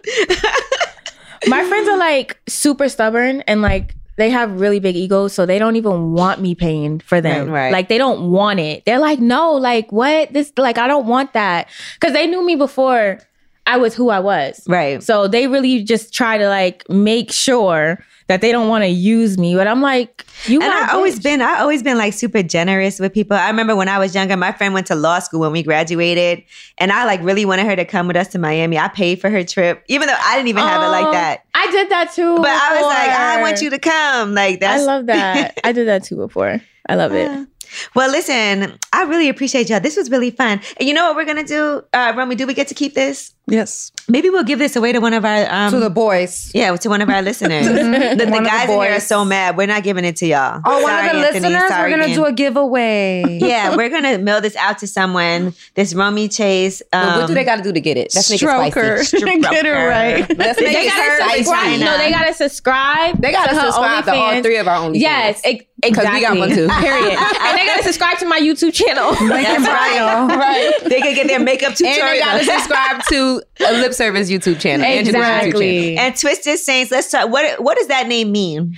my friends are like super stubborn and like they have really big egos, so they don't even want me paying for them. Right, right. Like they don't want it. They're like, no, like what? This like I don't want that because they knew me before I was who I was. Right. So they really just try to like make sure that they don't want to use me. But I'm like, you. And I always bitch. been, I always been like super generous with people. I remember when I was younger, my friend went to law school when we graduated, and I like really wanted her to come with us to Miami. I paid for her trip, even though I didn't even have it like Oh, that. I did that too. But I was like, I want you to come. Like that. I love that. I did that too before. I love it. Well, listen, I really appreciate y'all. This was really fun. And you know what we're gonna do, uh, Romy? Do we get to keep this? Yes. Maybe we'll give this away to one of our um, to the boys. yeah, to one of our listeners. the the One of the guys in here are so mad. We're not giving it to y'all. Oh, one Sorry, of the Anthony. listeners, Sorry, we're gonna Ben. do a giveaway. yeah, we're gonna mail this out to someone. This Romy Chase. Um, But what do they got to do to get it? Let's make it Stroker. spicy. Get it right. Let's make They it gotta spicy. subscribe. No, they gotta subscribe. They gotta to her subscribe to all OnlyFans. three of our OnlyFans. Yes, ex- 'Cause exactly. we got one too. Period. and they gotta subscribe to my YouTube channel. That's right. right. They could get their makeup tutorial. And they gotta subscribe to a lip service YouTube channel. Angela's YouTube channel. exactly. and Twisted Saints. Let's talk. What What does that name mean?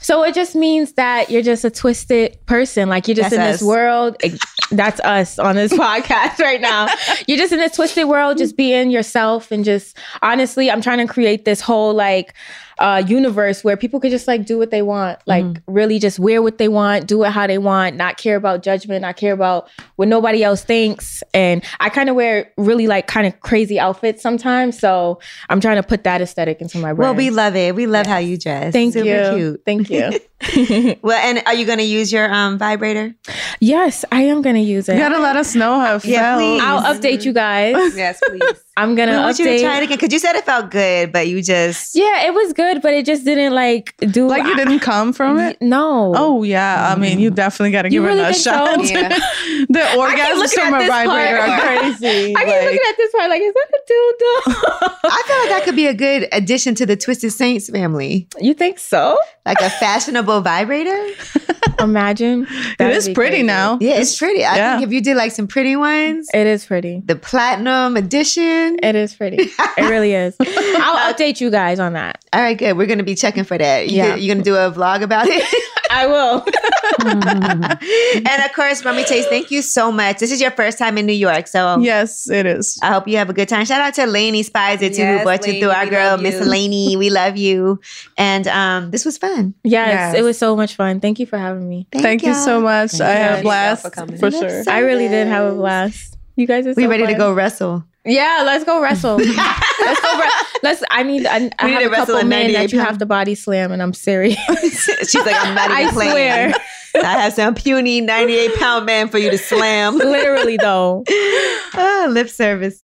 So it just means that you're just a twisted person. Like you're just That's in us. this world. That's us on this podcast right now. You're just in this twisted world, just being yourself and just honestly, I'm trying to create this whole like uh universe where people could just like do what they want. Like really just wear what they want, do it how they want, not care about judgment, not care about what nobody else thinks. And I kind of wear really like kind of crazy outfits sometimes. So I'm trying to put that aesthetic into my brand. Well, we love it. We love how you dress. Thank Super you. Cute. Thank you. Well, and are you going to use your um vibrator? Yes, I am gonna use it. You gotta let us know how it Yeah, felt. please. I'll update you guys. Yes, please. I'm gonna want you to update. try it again because you said it felt good, but you just yeah, it was good, but it just didn't like do Like you didn't come from it. No. Oh yeah, I mean you definitely got to You give really it a think so? shot. Yeah. the I keep orgasms from a vibrator part. are crazy. I keep Like, looking at this part like, is that a dildo? I feel like that could be a good addition to the Twisted Saints family, you think so? like a fashionable vibrator. Imagine. it That'd is be pretty crazy. now. Yeah, it's pretty. I Yeah. think if you did like some pretty ones, It is pretty. the platinum edition. It is pretty. it really is. I'll update you guys on that. All right, good. We're gonna be checking for that. You Yeah. you're gonna do a vlog about it. I will. and of course, Romy Chase, thank you so much. This is your first time in New York, so Yes, it is. I hope you have a good time. Shout out to Lainey Spicer too, Yes, who brought you through our girl, Miss you. Lainey. We love you. And um, this was fun. Yes, Yes. it was so much fun. Thank you for having me. Thank, you y'all. so much. I you. had a blast for for sure. I really did have a blast. You guys are We so ready to go wrestle. Yeah, let's go wrestle. let's go. Re- let's. I need. I, I need have a couple men that you have to body slam, and I'm serious. She's like, I'm not even I playing. swear. I have some puny 98 pound man for you to slam. Literally, though. Ah, lip service.